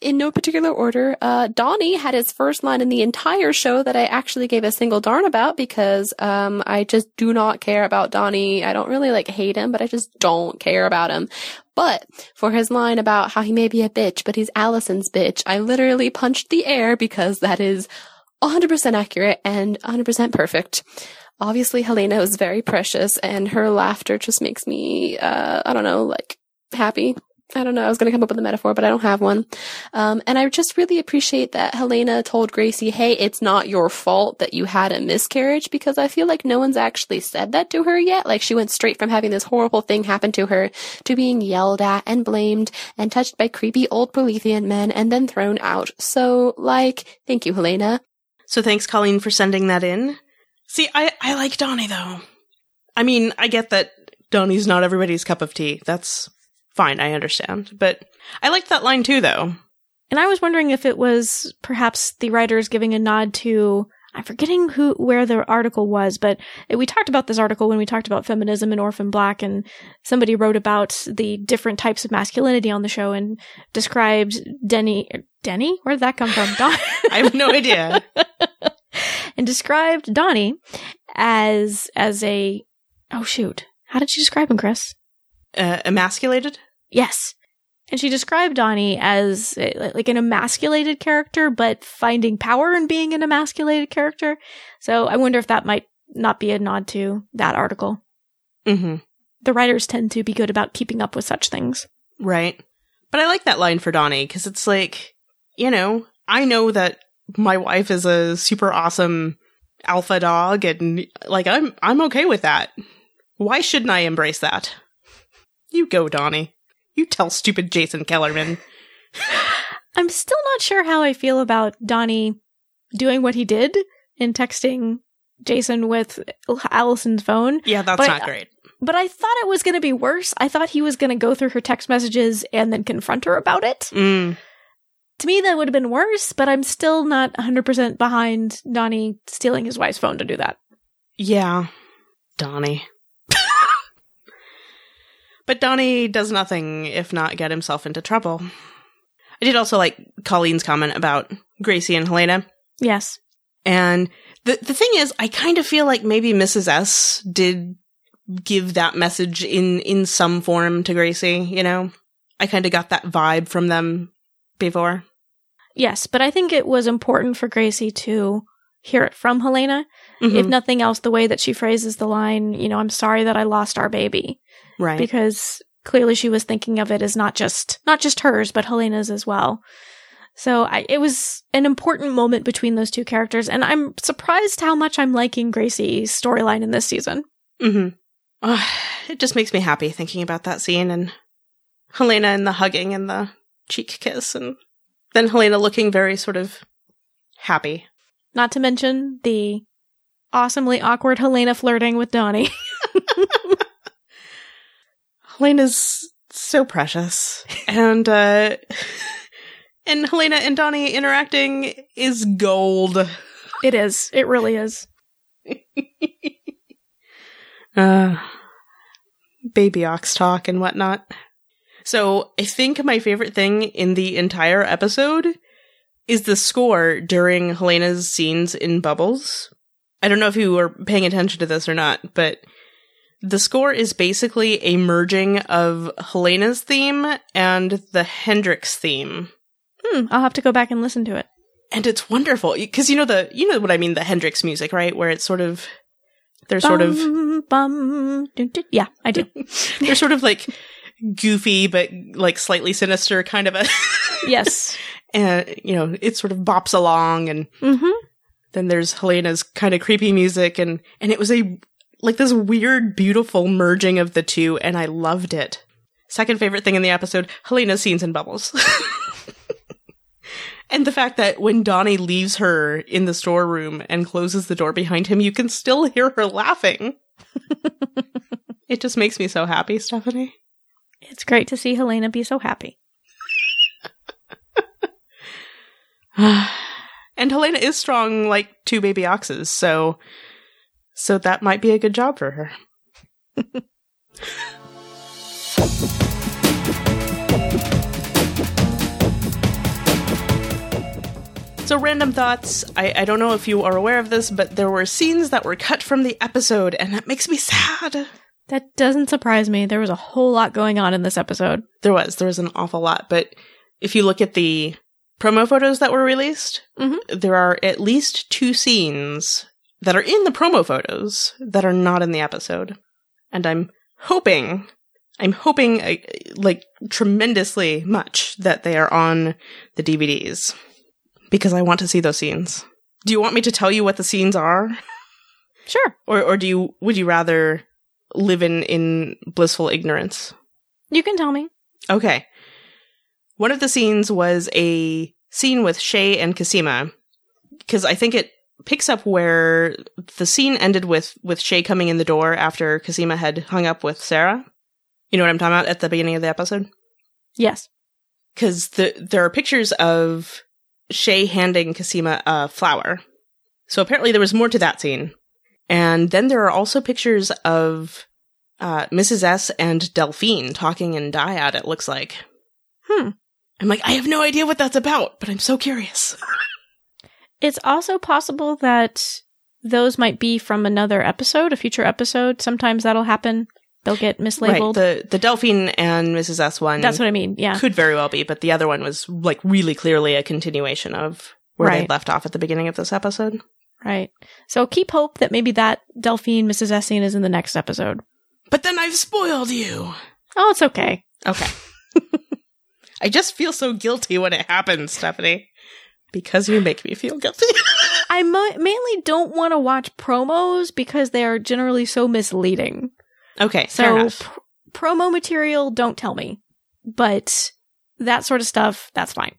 in no particular order, uh, Donnie had his first line in the entire show that I actually gave a single darn about because um, I just do not care about Donnie. I don't really like hate him, but I just don't care about him. But for his line about how he may be a bitch, but he's Alison's bitch, I literally punched the air because that is 100% accurate and 100% perfect. Obviously, Helena is very precious and her laughter just makes me, uh, I don't know, like happy. I don't know. I was going to come up with a metaphor, but I don't have one. Um, and I just really appreciate that Helena told Gracie, Hey, it's not your fault that you had a miscarriage because I feel like no one's actually said that to her yet. Like she went straight from having this horrible thing happen to her to being yelled at and blamed and touched by creepy old Prolethean men and then thrown out. So like, thank you, Helena. So thanks, Colleen, for sending that in. See, I, I like Donnie though. I mean, I get that Donnie's not everybody's cup of tea. That's fine, I understand. But I liked that line too though. And I was wondering if it was perhaps the writers giving a nod to I'm forgetting who where the article was, but we talked about this article when we talked about feminism and Orphan Black, and somebody wrote about the different types of masculinity on the show and described Denny. Denny? Where did that come from? Don- I have no idea. and described Donnie as as a oh shoot, how did she describe him, Chris? Uh, emasculated? Yes. And she described Donnie as uh, like an emasculated character, but finding power in being an emasculated character. So I wonder if that might not be a nod to that article. Mm-hmm. The writers tend to be good about keeping up with such things. Right. But I like that line for Donnie because it's like, you know, I know that my wife is a super awesome alpha dog and like I'm I'm okay with that. Why shouldn't I embrace that? You go, Donnie. You tell stupid Jason Kellerman. I'm still not sure how I feel about Donnie doing what he did in texting Jason with Alison's phone. Yeah, that's But not great. But I thought it was going to be worse. I thought he was going to go through her text messages and then confront her about it. Mm. To me, that would have been worse, but I'm still not 100% behind Donnie stealing his wife's phone to do that. Yeah. Donnie. But Donnie does nothing if not get himself into trouble. I did also like Colleen's comment about Gracie and Helena. Yes. And the the thing is, I kind of feel like maybe Mrs. S did give that message in in some form to Gracie, you know? I kind of got that vibe from them before. Yes, but I think it was important for Gracie to hear it from Helena. If Mhm. nothing else, the way that she phrases the line, you know, I'm sorry that I lost our baby. Right. because clearly she was thinking of it as not just not just hers but Helena's as well. So I, it was an important moment between those two characters, and I'm surprised how much I'm liking Gracie's storyline in this season. hmm it just makes me happy thinking about that scene and Helena and the hugging and the cheek kiss and then Helena looking very sort of happy. Not to mention the awesomely awkward Helena flirting with Donnie. Helena's so precious. and uh and Helena and Donnie interacting is gold. it is. It really is. Uh baby ox talk and whatnot. So I think my favorite thing in the entire episode is the score during Helena's scenes in Bubbles. I don't know if you were paying attention to this or not, but the score is basically a merging of Helena's theme and the Hendrix theme. Hmm, I'll have to go back and listen to it. And it's wonderful because you know the you know what I mean the Hendrix music, right? Where it's sort of they're sort of Bum, bum. Yeah, I do. they're sort of like goofy but like slightly sinister kind of a yes. and you know it sort of bops along and hmm then there's Helena's kind of creepy music and and it was a like this weird beautiful merging of the two and I loved it. Second favorite thing in the episode, Helena's scenes in bubbles. and the fact that when Donnie leaves her in the storeroom and closes the door behind him, you can still hear her laughing. it just makes me so happy, Stephanie. It's great to see Helena be so happy. and Helena is strong like two baby oxes, so so that might be a good job for her. So, random thoughts. I, I don't know if you are aware of this, but there were scenes that were cut from the episode, and that makes me sad. That doesn't surprise me. There was a whole lot going on in this episode. There was, there was an awful lot, but if you look at the promo photos that were released, Mhm. there are at least two scenes that are in the promo photos that are not in the episode. And I'm hoping, I'm hoping uh, like tremendously much that they are on the DVDs because I want to see those scenes. Do you want me to tell you what the scenes are? Sure. Or, or do you, would you rather live in, in blissful ignorance? You can tell me. Okay. One of the scenes was a scene with Shay and Cosima, because I think it picks up where the scene ended with with Shay coming in the door after Cosima had hung up with Sarah. You know what I'm talking about at the beginning of the episode? Yes. Because the there are pictures of Shay handing Cosima a flower. So apparently there was more to that scene. And then there are also pictures of uh, Mrs. S and Delphine talking in dyad, it looks like. Hmm. I'm like, I have no idea what that's about, but I'm so curious. It's also possible that those might be from another episode, a future episode. Sometimes that'll happen. They'll get mislabeled. Right. The the Delphine and Mrs. S one That's what I mean. Yeah. could very well be, but the other one was like really clearly a continuation of where they left off at the beginning of this episode. Right. So keep hope that maybe that Delphine Mrs. S scene is in the next episode. But then I've spoiled you. Oh, it's okay. Okay. I just feel so guilty when it happens, Stephanie. Because you make me feel guilty. I mo- mainly don't want to watch promos because they are generally so misleading. okay, fair So enough. pr- promo material, don't tell me. But that sort of stuff, that's fine.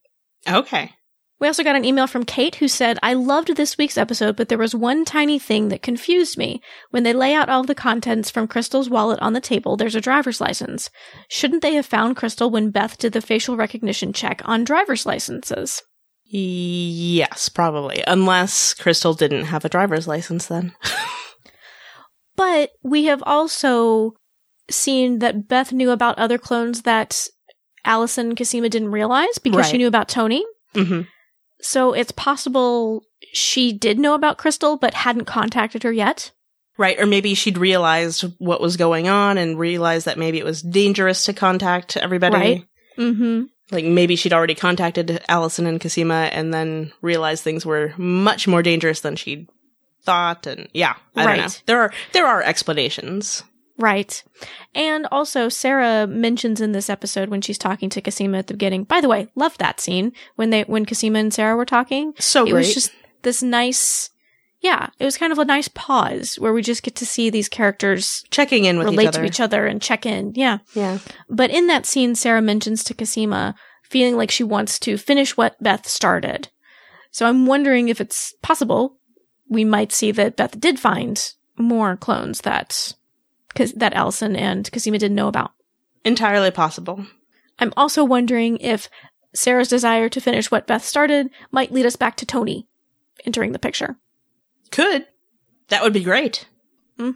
Okay. We also got an email from Kate who said, I loved this week's episode, but there was one tiny thing that confused me. When they lay out all the contents from Krystal's wallet on the table, there's a driver's license. Shouldn't they have found Krystal when Beth did the facial recognition check on driver's licenses? Yes, probably. Unless Krystal didn't have a driver's license then. But we have also seen that Beth knew about other clones that Alison Cosima didn't realize because she knew about Tony. hmm So it's possible she did know about Krystal but hadn't contacted her yet. Right, or maybe she'd realized what was going on and realized that maybe it was dangerous to contact everybody. Right. Mm-hmm. Like maybe she'd already contacted Alison and Cosima and then realized things were much more dangerous than she'd thought and yeah, I don't know. There are there are explanations. Right. And also, Sarah mentions in this episode when she's talking to Cosima at the beginning. By the way, loved that scene when they when Cosima and Sarah were talking. So it great. was just this nice, yeah, it was kind of a nice pause where we just get to see these characters checking in with relate each other. to each other and check in. Yeah. Yeah. But in that scene, Sarah mentions to Cosima feeling like she wants to finish what Beth started. So I'm wondering if it's possible we might see that Beth did find more clones that that Alison and Cosima didn't know about. Entirely possible. I'm also wondering if Sarah's desire to finish what Beth started might lead us back to Tony entering the picture. Could. That would be great. Mhm.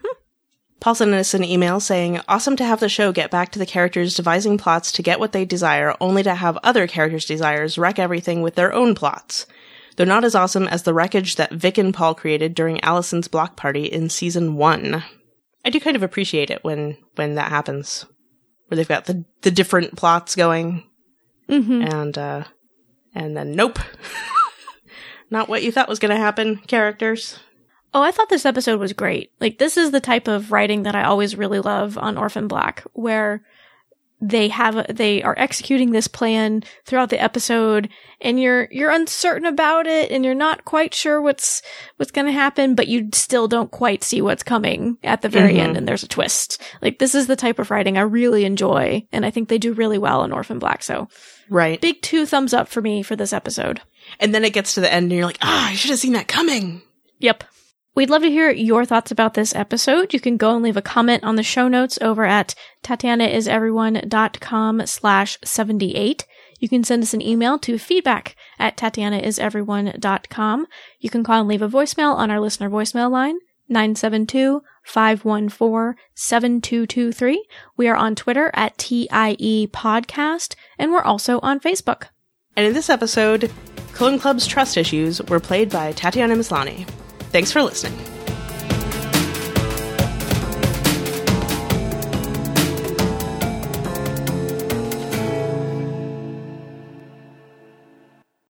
Paul sent us an email saying, Awesome to have the show get back to the characters devising plots to get what they desire, only to have other characters' desires wreck everything with their own plots. They're not as awesome as the wreckage that Vic and Paul created during Alison's block party in season one. I do kind of appreciate it when, when that happens. Where they've got the, the different plots going, Mm-hmm. and, uh, and then nope. not what you thought was gonna happen, characters. Oh, I thought this episode was great. Like, this is the type of writing that I always really love on Orphan Black, where they have, a, they are executing this plan throughout the episode and you're, you're uncertain about it and you're not quite sure what's, what's gonna happen, but you still don't quite see what's coming at the very Mhm. end and there's a twist. Like, this is the type of writing I really enjoy and I think they do really well in Orphan Black. So, Right. big two thumbs up for me for this episode. And then it gets to the end and you're like, ah, I should have seen that coming. Yep. We'd love to hear your thoughts about this episode. You can go and leave a comment on the show notes over at tatianaiseveryone.com slash 78. You can send us an email to feedback at tatianaiseveryone.com. You can call and leave a voicemail on our listener voicemail line, 972-514-7223. We are on Twitter at TIE Podcast, and we're also on Facebook. And in this episode, Clone Club's trust issues were played by Tatiana Maslany. Thanks for listening.